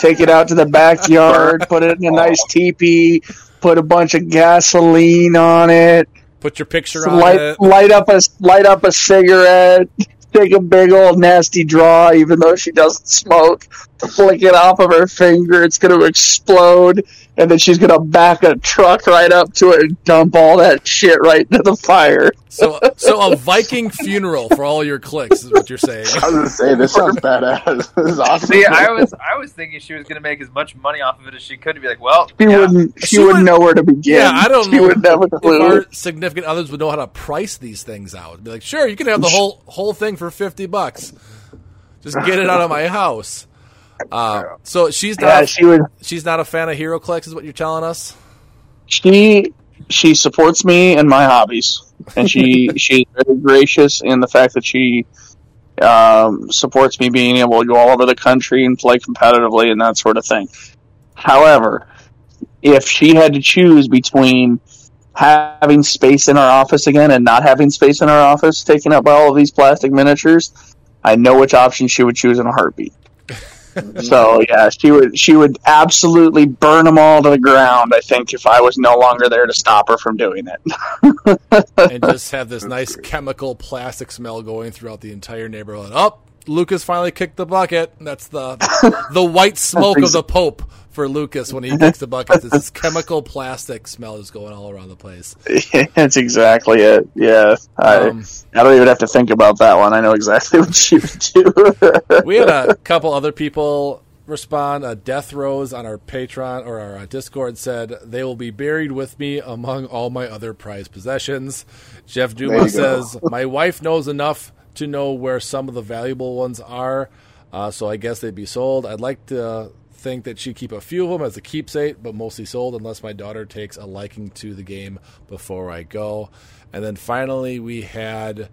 take it out to the backyard, put it in a nice teepee, put a bunch of gasoline on it, Put your picture on light it. light up a light up a cigarette, take a big old nasty draw, even though she doesn't smoke, flick it off of her finger, it's gonna explode, and then she's gonna back a truck right up to it and dump all that shit right into the fire. So, so a Viking funeral for all your clicks is what you're saying. I was gonna say this sounds badass. This is awesome. See, I was I was thinking she was going to make as much money off of it as she could to be like, well, She yeah, wouldn't. She, She wouldn't would- know where to begin. Yeah, I don't she know wouldn't have a if clue. our significant others would know how to price these things out. Be like, sure, you can have the whole whole thing for fifty bucks. Just get it out of my house. Uh, so she's yeah, not she would. she's not a fan of HeroClix, is what you're telling us. She she supports me and my hobbies, and she she's very gracious in the fact that she um, supports me being able to go all over the country and play competitively and that sort of thing. However, if she had to choose between having space in our office again and not having space in our office taken up by all of these plastic miniatures, I know which option she would choose in a heartbeat. So yeah, she would she would absolutely burn them all to the ground. I think if I was no longer there to stop her from doing it. and just have this nice chemical plastic smell going throughout the entire neighborhood. Oh, Lucas finally kicked the bucket. That's the the white smoke of the Pope for Lucas when he kicks the bucket. This chemical plastic smell is going all around the place. That's exactly it. Yeah, I, Um, I don't even have to think about that one. I know exactly what she would do. we had a couple other people respond. Uh, Death Rose on our Patreon or our uh, Discord said they will be buried with me among all my other prized possessions. Jeff Duma says my wife knows enough to know where some of the valuable ones are, uh, so I guess they'd be sold. I'd like to think that she'd keep a few of them as a keepsake, but mostly sold unless my daughter takes a liking to the game before I go. And then finally, we had.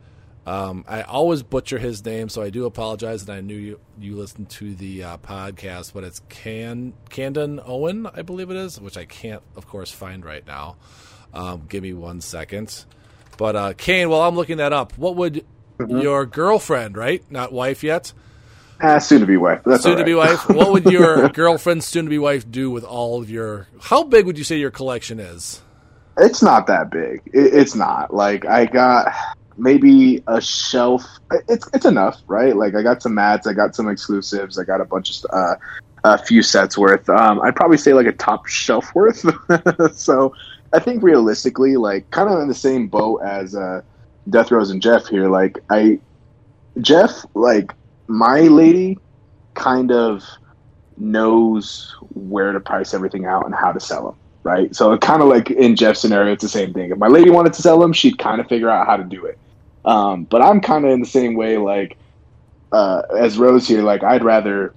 Um, I always butcher his name, so I do apologize. And I knew you, you listened to the uh, podcast, but it's Can Candon Owen, I believe it is, which I can't, of course, find right now. Um, give me one second. But uh, Kane, while I'm looking that up, what would Mm-hmm. your girlfriend, right, not wife yet, Ah, soon to be wife. Soon to be right. wife, what would your girlfriend, soon to be wife, do with all of your? How big would you say your collection is? It's not that big. It, it's not like I got maybe a shelf. It's it's enough, right? Like I got some mats, I got some exclusives, I got a bunch of uh, a few sets worth. Um, I'd probably say like a top shelf worth. so I think realistically, like kind of in the same boat as uh, Death Rose and Jeff here. Like I, Jeff, like my lady, kind of knows where to price everything out and how to sell them right? So kind of like in Jeff's scenario, it's the same thing. If my lady wanted to sell them, she'd kind of figure out how to do it. Um, but I'm kind of in the same way, like uh, as Rose here. Like I'd rather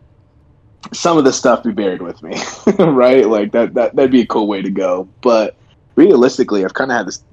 some of the stuff be buried with me, right? Like that that that'd be a cool way to go. But realistically, I've kind of had this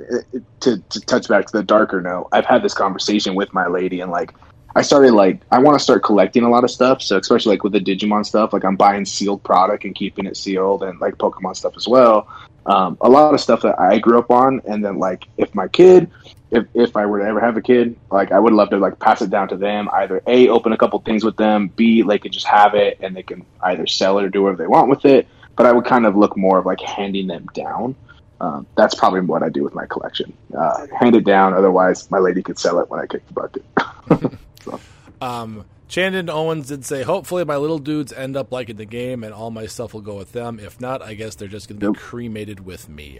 to, to touch back to the darker note. I've had this conversation with my lady, and like I started like I want to start collecting a lot of stuff. So especially like with the Digimon stuff, like I'm buying sealed product and keeping it sealed, and like Pokemon stuff as well. Um, a lot of stuff that I grew up on, and then like if my kid, if if I were to ever have a kid, like I would love to like pass it down to them. Either a open a couple things with them, b they could just have it and they can either sell it or do whatever they want with it. But I would kind of look more of like handing them down. Um, that's probably what I do with my collection. Uh, hand it down. Otherwise, my lady could sell it when I kick the bucket. Um, Chandon Owens did say, hopefully my little dudes end up liking the game and all my stuff will go with them. If not, I guess they're just going to be cremated with me.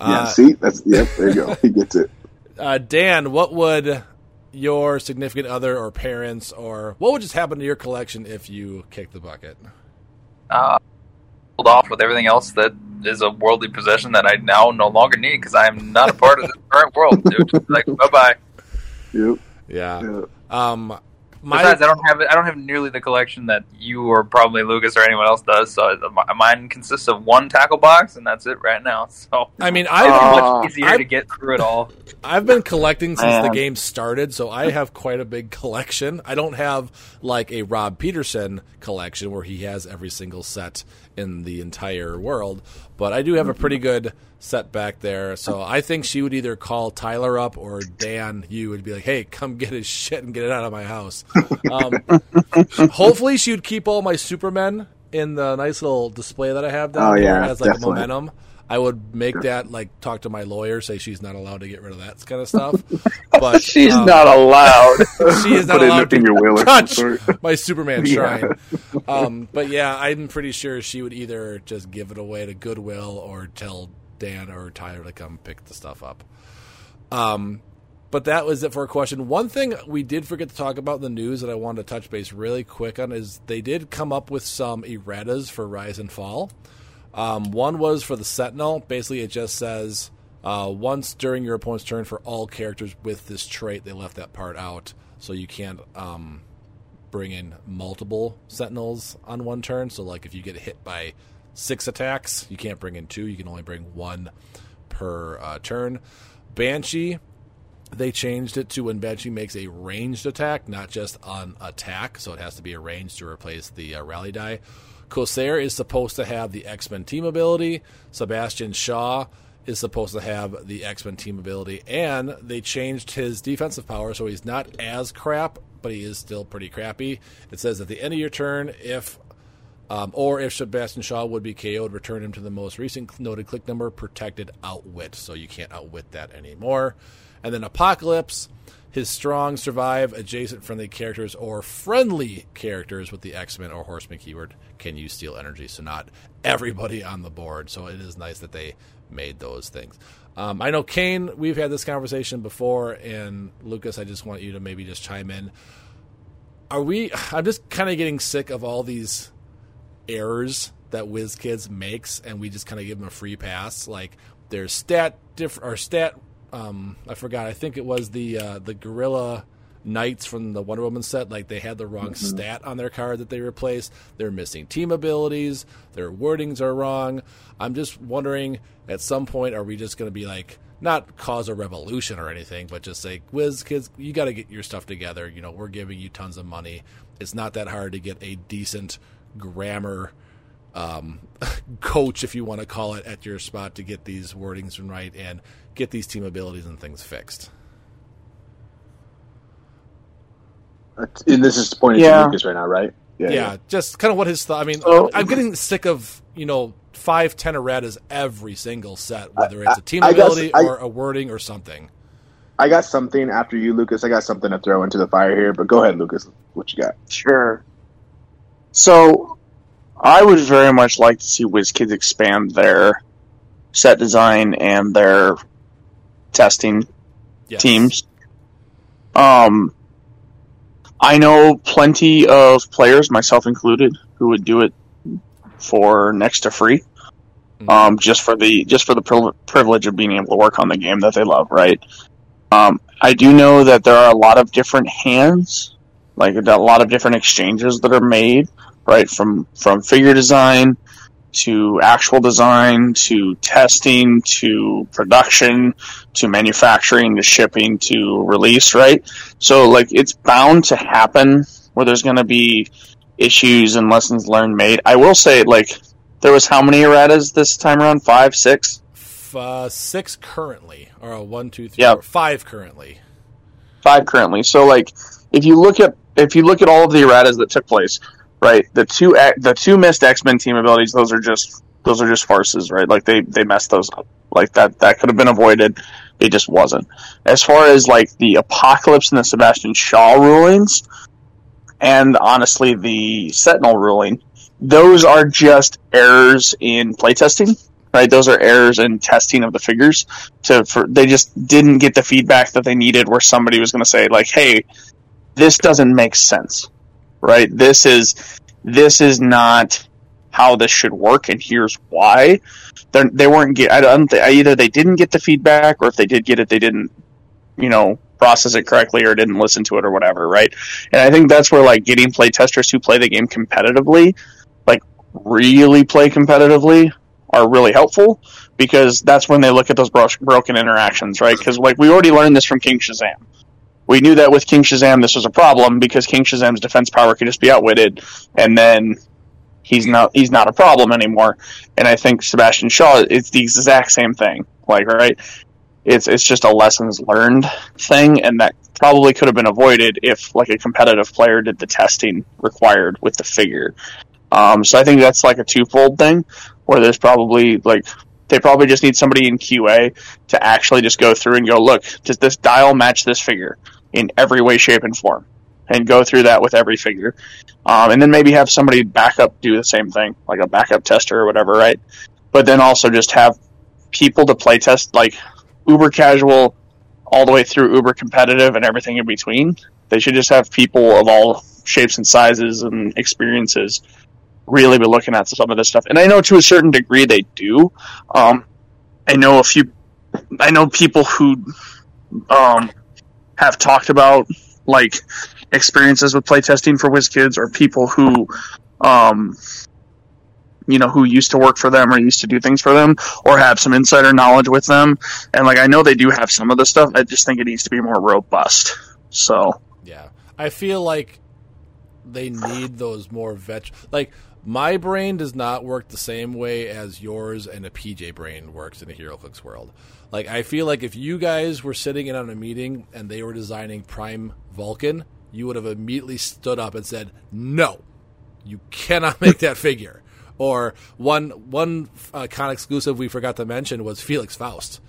yeah. Uh, See, that's yep. There you go. He gets it. uh, Dan, what would your significant other or parents or what would just happen to your collection if you kicked the bucket? Uh, hold off with everything else that is a worldly possession that I now no longer need because I am not a part of the current world, dude. Like, bye bye. Yep. Yeah. Um, my, Besides, I don't have I don't have nearly the collection that you or probably Lucas or anyone else does. So uh, mine consists of one tackle box, and that's it right now. So I mean, I've, much easier I've- to get through it all. I've been collecting since the game started, so I have quite a big collection. I don't have like a Rob Peterson collection where he has every single set in the entire world, but I do have a pretty good set back there. So I think she would either call Tyler up or Dan, you would be like, "Hey, come get his shit and get it out of my house." Um, hopefully, she would keep all my Supermen in the nice little display that I have down Oh, yeah, as like definitely. a momentum. I would make that like talk to my lawyer, say she's not allowed to get rid of that kind of stuff. But She's um, not allowed. She is not Put allowed to your will touch my Superman Yeah. shrine. Um, but yeah, I'm pretty sure she would either just give it away to Goodwill or tell Dan or Tyler to come pick the stuff up. Um, but that was it for a question. One thing we did forget to talk about in the news that I wanted to touch base really quick on is they did come up with some erratas for Rise and Fall. Um, one was for the Sentinel. Basically, it just says uh, once during your opponent's turn for all characters with this trait, they left that part out, so you can't um, bring in multiple Sentinels on one turn. So, like if you get hit by six attacks, you can't bring in two. You can only bring one per uh, turn. Banshee, they changed it to when Banshee makes a ranged attack, not just an attack, so it has to be a range to replace the uh, rally die. Corsair is supposed to have the X Men team ability. Sebastian Shaw is supposed to have the X Men team ability, and they changed his defensive power, so he's not as crap, but he is still pretty crappy. It says at the end of your turn, if um, or if Sebastian Shaw would be KO'd, return him to the most recent noted click number, protected outwit. So you can't outwit that anymore. And then Apocalypse, his strong survive adjacent friendly characters or friendly characters with the X Men or Horseman keyword can use steal energy. So not everybody on the board. So it is nice that they made those things. Um, I know Kane, we've had this conversation before, and Lucas, I just want you to maybe just chime in. Are we? I'm just kind of getting sick of all these errors that WizKids makes, and we just kind of give them a free pass. Like there's stat diff or stat. Um, I forgot. I think it was the uh, the Gorilla Knights from the Wonder Woman set. Like they had the wrong Mm-hmm. stat on their card that they replaced. They're missing team abilities. Their wordings are wrong. I'm just wondering. At some point, are we just going to be like? Not cause a revolution or anything, but just say, WizKids, you got to get your stuff together. You know, we're giving you tons of money. It's not that hard to get a decent grammar um, coach, if you want to call it, at your spot to get these wordings right and get these team abilities and things fixed. And this is pointing Yeah. to Lucas right now, right? Yeah, yeah, yeah, just kind of what his thought. I mean, So- I'm getting sick of you know five ten erratas every single set, whether it's a team I- I guess ability I- or a wording or something. I got something after you, Lucas. I got something to throw into the fire here, but go ahead, Lucas. What you got? Sure. So, I would very much like to see WizKids expand their set design and their testing Yes. teams. Um, I know plenty of players, myself included, who would do it for next to free, um, just for the just for the pril- privilege of being able to work on the game that they love. Right. Um, I do know that there are a lot of different hands, like a lot of different exchanges that are made, right? From from figure design to actual design to testing to production to manufacturing to shipping to release, right? So like it's bound to happen where there's going to be issues and lessons learned made. I will say like there was how many erratas this time around? Five, six? Uh, six currently, or one, two, three, Yeah. four, five currently. five currently. So like if you look at if you look at all of the erratas that took place, right? The two the two missed X Men team abilities, those are just those are just farces, right? Like they they messed those up. Like that that could have been avoided. It just wasn't. As far as like the Apocalypse and the Sebastian Shaw rulings, and honestly the Sentinel ruling, those are just errors in playtesting. Right, those are errors in testing of the figures. To for they just didn't get the feedback that they needed, where somebody was going to say like, "Hey, this doesn't make sense." Right? This is this is not how this should work, and here's why. They're, they weren't get. I don't. think- Either they didn't get the feedback, or if they did get it, they didn't, you know, process it correctly, or didn't listen to it, or whatever. Right? And I think that's where like getting play testers who play the game competitively, like really play competitively, are really helpful because that's when they look at those bro- broken interactions, right? Because like we already learned this from King Shazam. We knew that with King Shazam this was a problem because King Shazam's defense power could just be outwitted, and then he's not he's not a problem anymore. And I think Sebastian Shaw it's the exact same thing. Like right, it's it's just a lessons learned thing, and that probably could have been avoided if like a competitive player did the testing required with the figure. Um, so I think that's like a twofold thing where there's probably like they probably just need somebody in QA to actually just go through and go, look, does this dial match this figure in every way, shape, and form? And go through that with every figure. Um, and then maybe have somebody backup do the same thing, like a backup tester or whatever, right? But then also just have people to play test, like uber casual all the way through uber competitive and everything in between. They should just have people of all shapes and sizes and experiences really be looking at some of this stuff. And I know to a certain degree they do. Um, I know a few. I know people who um, have talked about like experiences with playtesting for WizKids, or people who, um, you know, who used to work for them or used to do things for them, or have some insider knowledge with them. And like I know they do have some of this stuff. I just think it needs to be more robust. So Yeah, I feel like they need those more vet. Like my brain does not work the same way as yours and a PJ brain works in a HeroClix world. Like I feel like if you guys were sitting in on a meeting and they were designing Prime Vulcan, you would have immediately stood up and said, "No, you cannot make that figure." Or one one uh, con exclusive we forgot to mention was Felix Faust.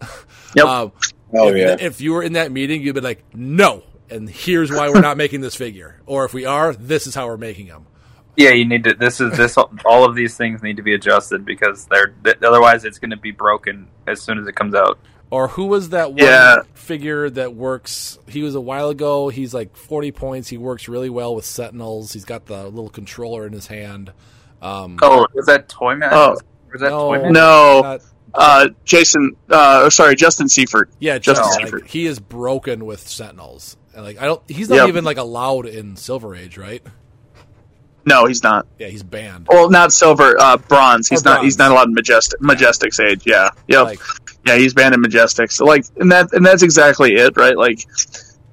Yep. Um, Oh, if, yeah. if you were in that meeting, you'd be like, "No," and here's why we're not making this figure. Or if we are, this is how we're making them. Yeah, you need to. This is this. All of these things need to be adjusted because they're th- otherwise it's going to be broken as soon as it comes out. Or who was that one Yeah. figure that works? He was a while ago. He's like 40 points. He works really well with Sentinels. He's got the little controller in his hand. Um, Oh, is that Toy Man? Oh. was that no, Toy Man? No. not- uh, Jason, uh, sorry, Justin Seifert. yeah, Justin just Seifert. like, he is broken with Sentinels. And like I don't, he's not Yep. even like allowed in Silver Age, right? No, he's not. Yeah, he's banned. Well, not silver, uh, bronze. He's Oh, not. He's bronze. not allowed in majestic. Majestic's age. Yeah. Yep. Like, yeah, he's banned in Majestics. So, like, and that and that's exactly it, right? Like,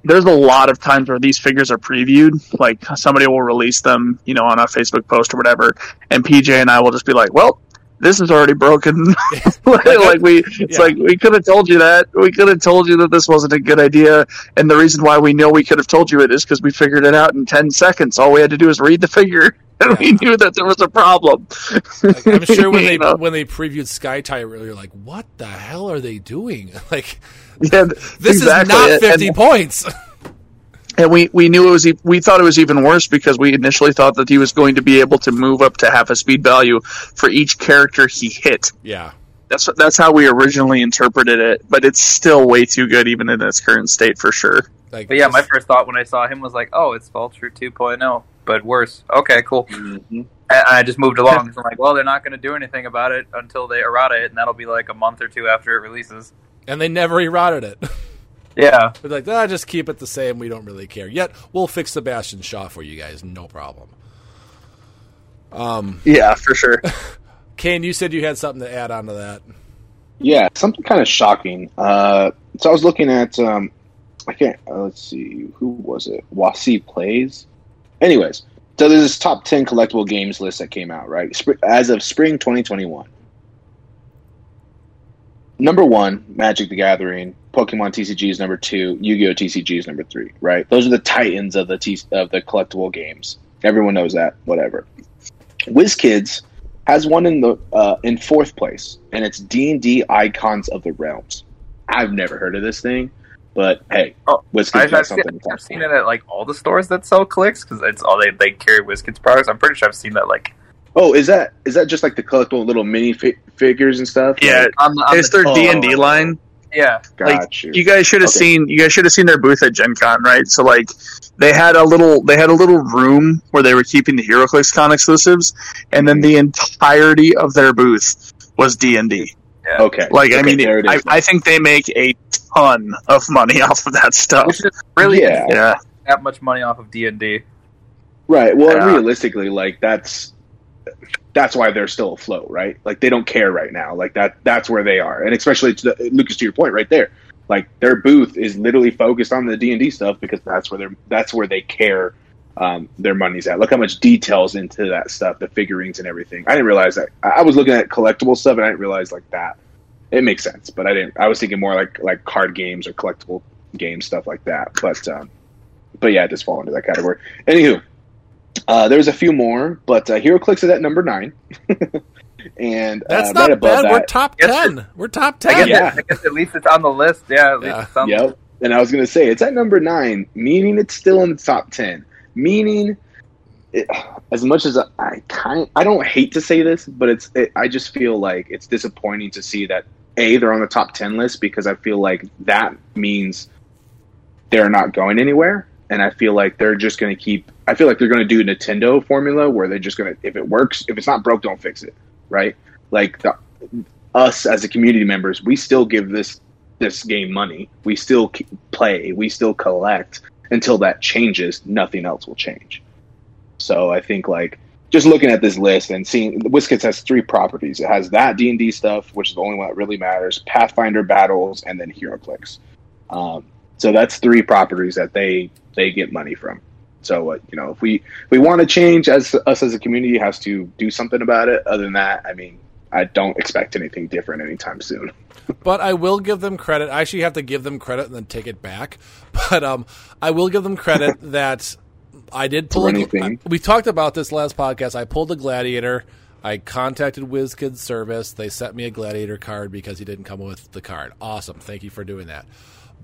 there's a lot of times where these figures are previewed. Like somebody will release them, you know, on a Facebook post or whatever, and PJ and I will just be like, "Well, this is already broken." like we, it's Yeah. like we could have told you that. We could have told you that this wasn't a good idea, and the reason why we know we could have told you it is because we figured it out in ten seconds. All we had to do is read the figure, and we knew that there was a problem. Like, I'm sure when they You know? when they previewed Sky Tire, you're like, "What the hell are they doing?" Like, Yeah, this exactly. is not And- 50 points. And we, we knew it was, e- we thought it was even worse because we initially thought that he was going to be able to move up to half a speed value for each character he hit. yeah, That's, that's how we originally interpreted it, but it's still way too good even in its current state for sure. like But yeah, my first thought when I saw him was like, "Oh, it's Vulture 2.0, but worse." Okay, cool. Mm-hmm. And I just moved along. So I'm like, "Well, they're not going to do anything about it until they errata it, and that'll be like a month or two after it releases." and they never eroded it. Yeah, They're like, ah, just keep it the same. We don't really care. Yet we'll fix Sebastian Shaw for you guys, no problem. Um, Yeah, for sure. Kane, you said you had something to add on to that. Yeah, something kind of shocking. Uh, so I was looking at, um, I can't, uh, let's see, who was it? Wasi Plays? Anyways, so there's this top 10 collectible games list that came out, right? Spr- as of spring 2021. Number one, Magic the Gathering. Pokemon TCG is number two. Yu-Gi-Oh TCG is number three. Right? Those are the titans of the T- of the collectible games. Everyone knows that. Whatever. WizKids has one in the uh, in fourth place, and it's D and D Icons of the Realms. I've never heard of this thing, but hey, Oh, WizKids I've, got I've, seen, something to I've seen it at like all the stores that sell clicks because it's all they they carry WizKids products. I'm pretty sure I've seen that like Oh, is that is that just like the collectible little mini fi- figures and stuff? Yeah, Like, on the, on it's the- their. D and D line. Yeah. got like, you. You guys should have Okay. seen. You guys should have seen their booth at Gen Con, right? So like, they had a little. They had a little room where they were keeping the HeroClix Con exclusives, and then the entirety of their booth was D and D. Okay, Like, I mean, it I. I think they make a ton of money off of that stuff. Really Yeah. Yeah, that much money off of D and D. Right. Well, Yeah. realistically, like that's that's why they're still afloat, right? Like they don't care right now. Like that that's where they are, and especially to the, Lucas to your point right there. Like their booth is literally focused on the D and D stuff because that's where they're that's where they care. Um, their money's at. Look how much details into that stuff, the figurines and everything. I didn't realize that. I was looking at collectible stuff and I didn't realize like that. It makes sense, but I didn't. I was thinking more like like card games or collectible games stuff like that. But um, but yeah, it does fall into that category. Anywho, uh, there's a few more, but uh, HeroClix is at number nine, and That's uh, not right above bad. that, We're top 10. We're top I 10. guess, Yeah. I guess at least it's on the list. Yeah, at least Yeah. it's on. Yep. And I was going to say it's at number nine, meaning it's still in the top ten. Meaning, it, as much as I, I kind, I don't hate to say this, but it's, it, I just feel like it's disappointing to see that a they're on the top ten list because I feel like that means they're not going anywhere, and I feel like they're just going to keep. I feel like they're going to do Nintendo formula where they're just going to, if it works, if it's not broke, don't fix it, right? Like the, us as a community members, we still give this this game money. We still play. We still collect until that changes. Nothing else will change. So I think like just looking at this list and seeing WizKids has three properties. It has that D and D stuff, which is the only one that really matters. Pathfinder battles, and then HeroClix. Um, so that's three properties that they they get money from. So uh, you know, if we if we want to change as us as a community has to do something about it. Other than that, I mean, I don't expect anything different anytime soon. But I will give them credit. I actually have to give them credit and then take it back. But um, I will give them credit that I did pull. A, thing. we talked about this last podcast. I pulled a gladiator. I contacted WizKids service. They sent me a gladiator card because he didn't come with the card. Awesome. Thank you for doing that.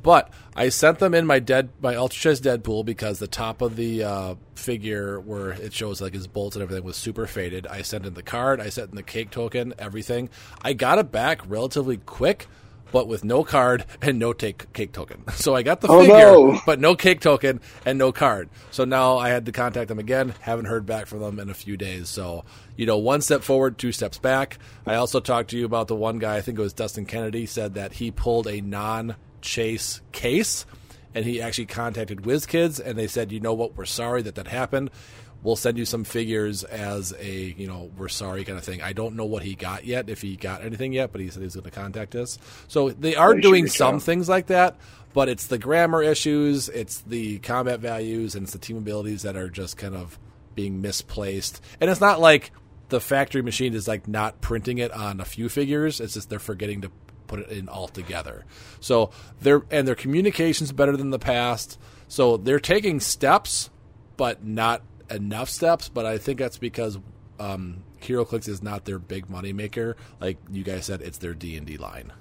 But I sent them in my dead my Ultra Chase Deadpool because the top of the uh, figure where it shows like his bolts and everything was super faded. I sent in the card, I sent in the cake token, everything. I got it back relatively quick, but with no card and no take cake token. So I got the Oh, figure, no. but no cake token and no card. So now I had to contact them again. Haven't heard back from them in a few days. So you know, one step forward, two steps back. I also talked to you about the one guy. I think it was Dustin Kennedy said that he pulled a non chase case and he actually contacted WizKids and they said, you know what, we're sorry that that happened. we'll send you some figures as a you know we're sorry kind of thing. I don't know what he got yet, if he got anything yet, but he said he's going to contact us. So they are They doing some out. things like that, but it's the grammar issues, it's the combat values, and it's the team abilities that are just kind of being misplaced. And it's not like the factory machine is like not printing it on a few figures. It's just they're forgetting to put it in all together. So their and their communication's better than the past. So they're taking steps, but not enough steps. But I think that's because um, HeroClix is not their big money maker. Like you guys said, it's their D and D line.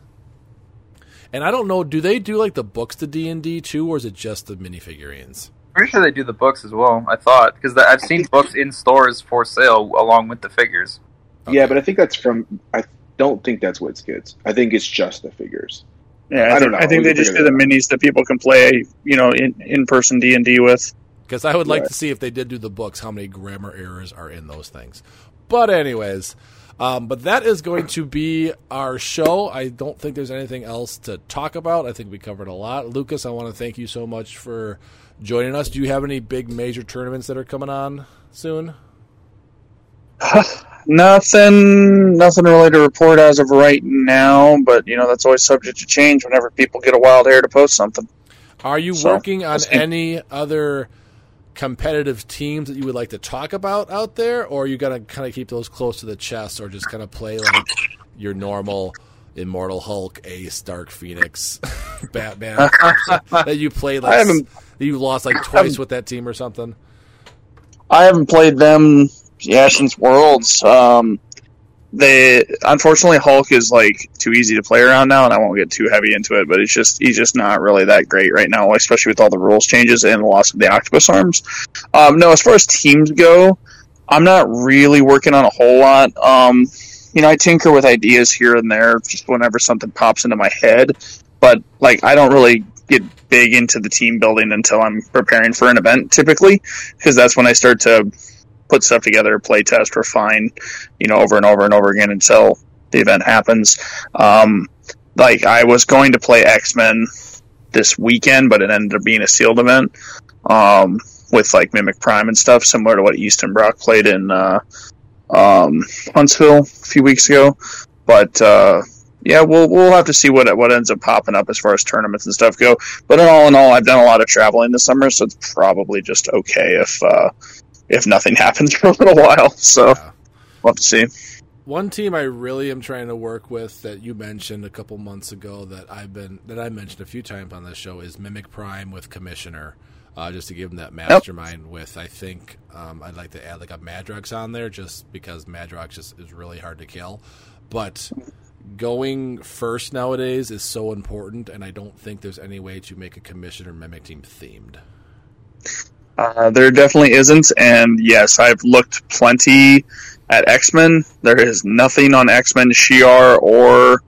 And I don't know, do they do like the books to D and D too, or is it just the minifigurines? Pretty sure they do the books as well. I thought because I've seen books in stores for sale along with the figures. Yeah, but I think that's from. I don't think that's what it's. I think it's just the figures. Yeah, I, I don't know. I think We they just do the that minis that people can play, you know, in in person D and D with. Because I would like Right. to see if they did do the books, how many grammar errors are in those things. But anyways, um, but that is going to be our show. I don't think there's anything else to talk about. I think we covered a lot. Lucas, I want to thank you so much for joining us. Do you have any big major tournaments that are coming on soon? Nothing, nothing really to report as of right now. But you know, that's always subject to change whenever people get a wild hair to post something. Are you So, working on any other competitive teams that you would like to talk about out there, or are you gonna kind of keep those close to the chest, or just kind of play like your normal Immortal Hulk, Ace, Dark Phoenix, Batman that you played like you lost like twice with that team or something? I haven't played them, yeah, since Worlds. Um, they unfortunately Hulk is like too easy to play around now, and I won't get too heavy into it. But it's just he's just not really that great right now, especially with all the rules changes and the loss of the octopus arms. Um, no, as far as teams go, I'm not really working on a whole lot. Um, you know, I tinker with ideas here and there just whenever something pops into my head, but like I don't really get big into the team building until I'm preparing for an event typically because that's when I start to put stuff together, play test, refine, you know, over and over and over again until the event happens. Um, like I was going to play X Men this weekend, but it ended up being a sealed event um, with like Mimic Prime and stuff, similar to what Easton Brock played in uh, um, Huntsville a few weeks ago. But uh, yeah, we'll we'll have to see what what ends up popping up as far as tournaments and stuff go. But in all in all, I've done a lot of traveling this summer, so it's probably just okay if uh, if nothing happens for a little while. So Yeah. we'll have to see. One team I really am trying to work with that you mentioned a couple months ago that I've been that I mentioned a few times on this show is Mimic Prime with Commissioner. Uh, just to give them that mastermind with, I think um, I'd like to add like a Madrox on there just because Madrox just is really hard to kill. But going first nowadays is so important, and I don't think there's any way to make a Commissioner Mimic team themed. Uh, there definitely isn't, and yes, I've looked plenty at X Men. There is nothing on X Men, Shi'ar, or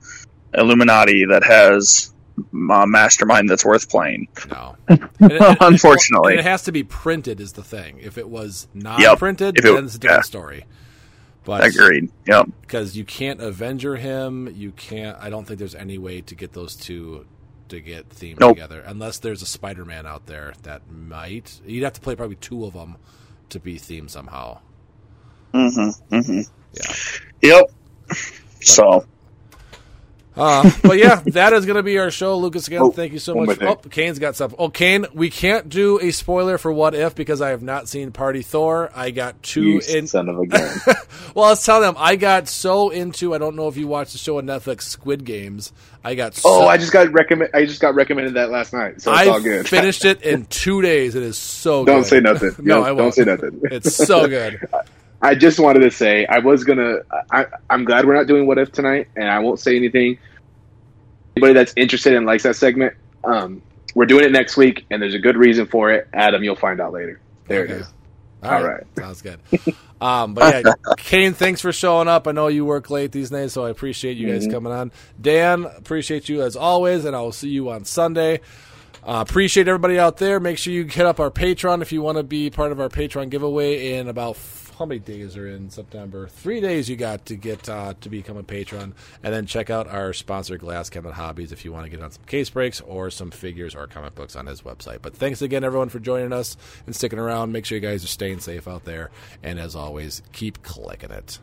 Illuminati that has a mastermind that's worth playing. No, And it- and it- Unfortunately. and it has to be printed. Is the thing. If it was not Yep. printed, If it- then it's a different yeah. story. But Agreed. Yep. because you can't Avenger him, you can't. I don't think there's any way to get those two to get themed Nope. together, unless there's a Spider-Man out there that might. You'd have to play probably two of them to be themed somehow. Mm-hmm. Mm-hmm. Yeah. Yep. So Uh, but yeah, that is going to be our show. Lucas, again, Oh, thank you so much. Oh. Kane's got something. Oh, Kane, we can't do a spoiler for What If because I have not seen Party Thor. I got two You in. son of a gun. Well, I was telling them I got so into. I don't know if you watched the show on Netflix, Squid Games. I got. So, oh, I just got recommend. I just got recommended that last night, so it's I all good. finished it in two days. It is so. Good. Don't good. say nothing. no, Don't- I don't won't. say nothing. It's so good. I just wanted to say I was gonna. I, I'm glad we're not doing what if tonight, and I won't say anything. Anybody that's interested and likes that segment, um, we're doing it next week, and there's a good reason for it. Adam, you'll find out later. There Okay. it is. All right. All right. Sounds good. Um, but yeah, Kane, thanks for showing up. I know you work late these days, so I appreciate you guys coming on. Dan, appreciate you as always, and I will see you on Sunday. Uh, appreciate everybody out there. Make sure you hit up our Patreon if you want to be part of our Patreon giveaway in about how many days are in September? Three days you got to get uh, to become a patron, and then check out our sponsor Glass Cabinet Hobbies if you want to get on some case breaks or some figures or comic books on his website. But thanks again, everyone, for joining us and sticking around. Make sure you guys are staying safe out there, and as always, keep clicking it.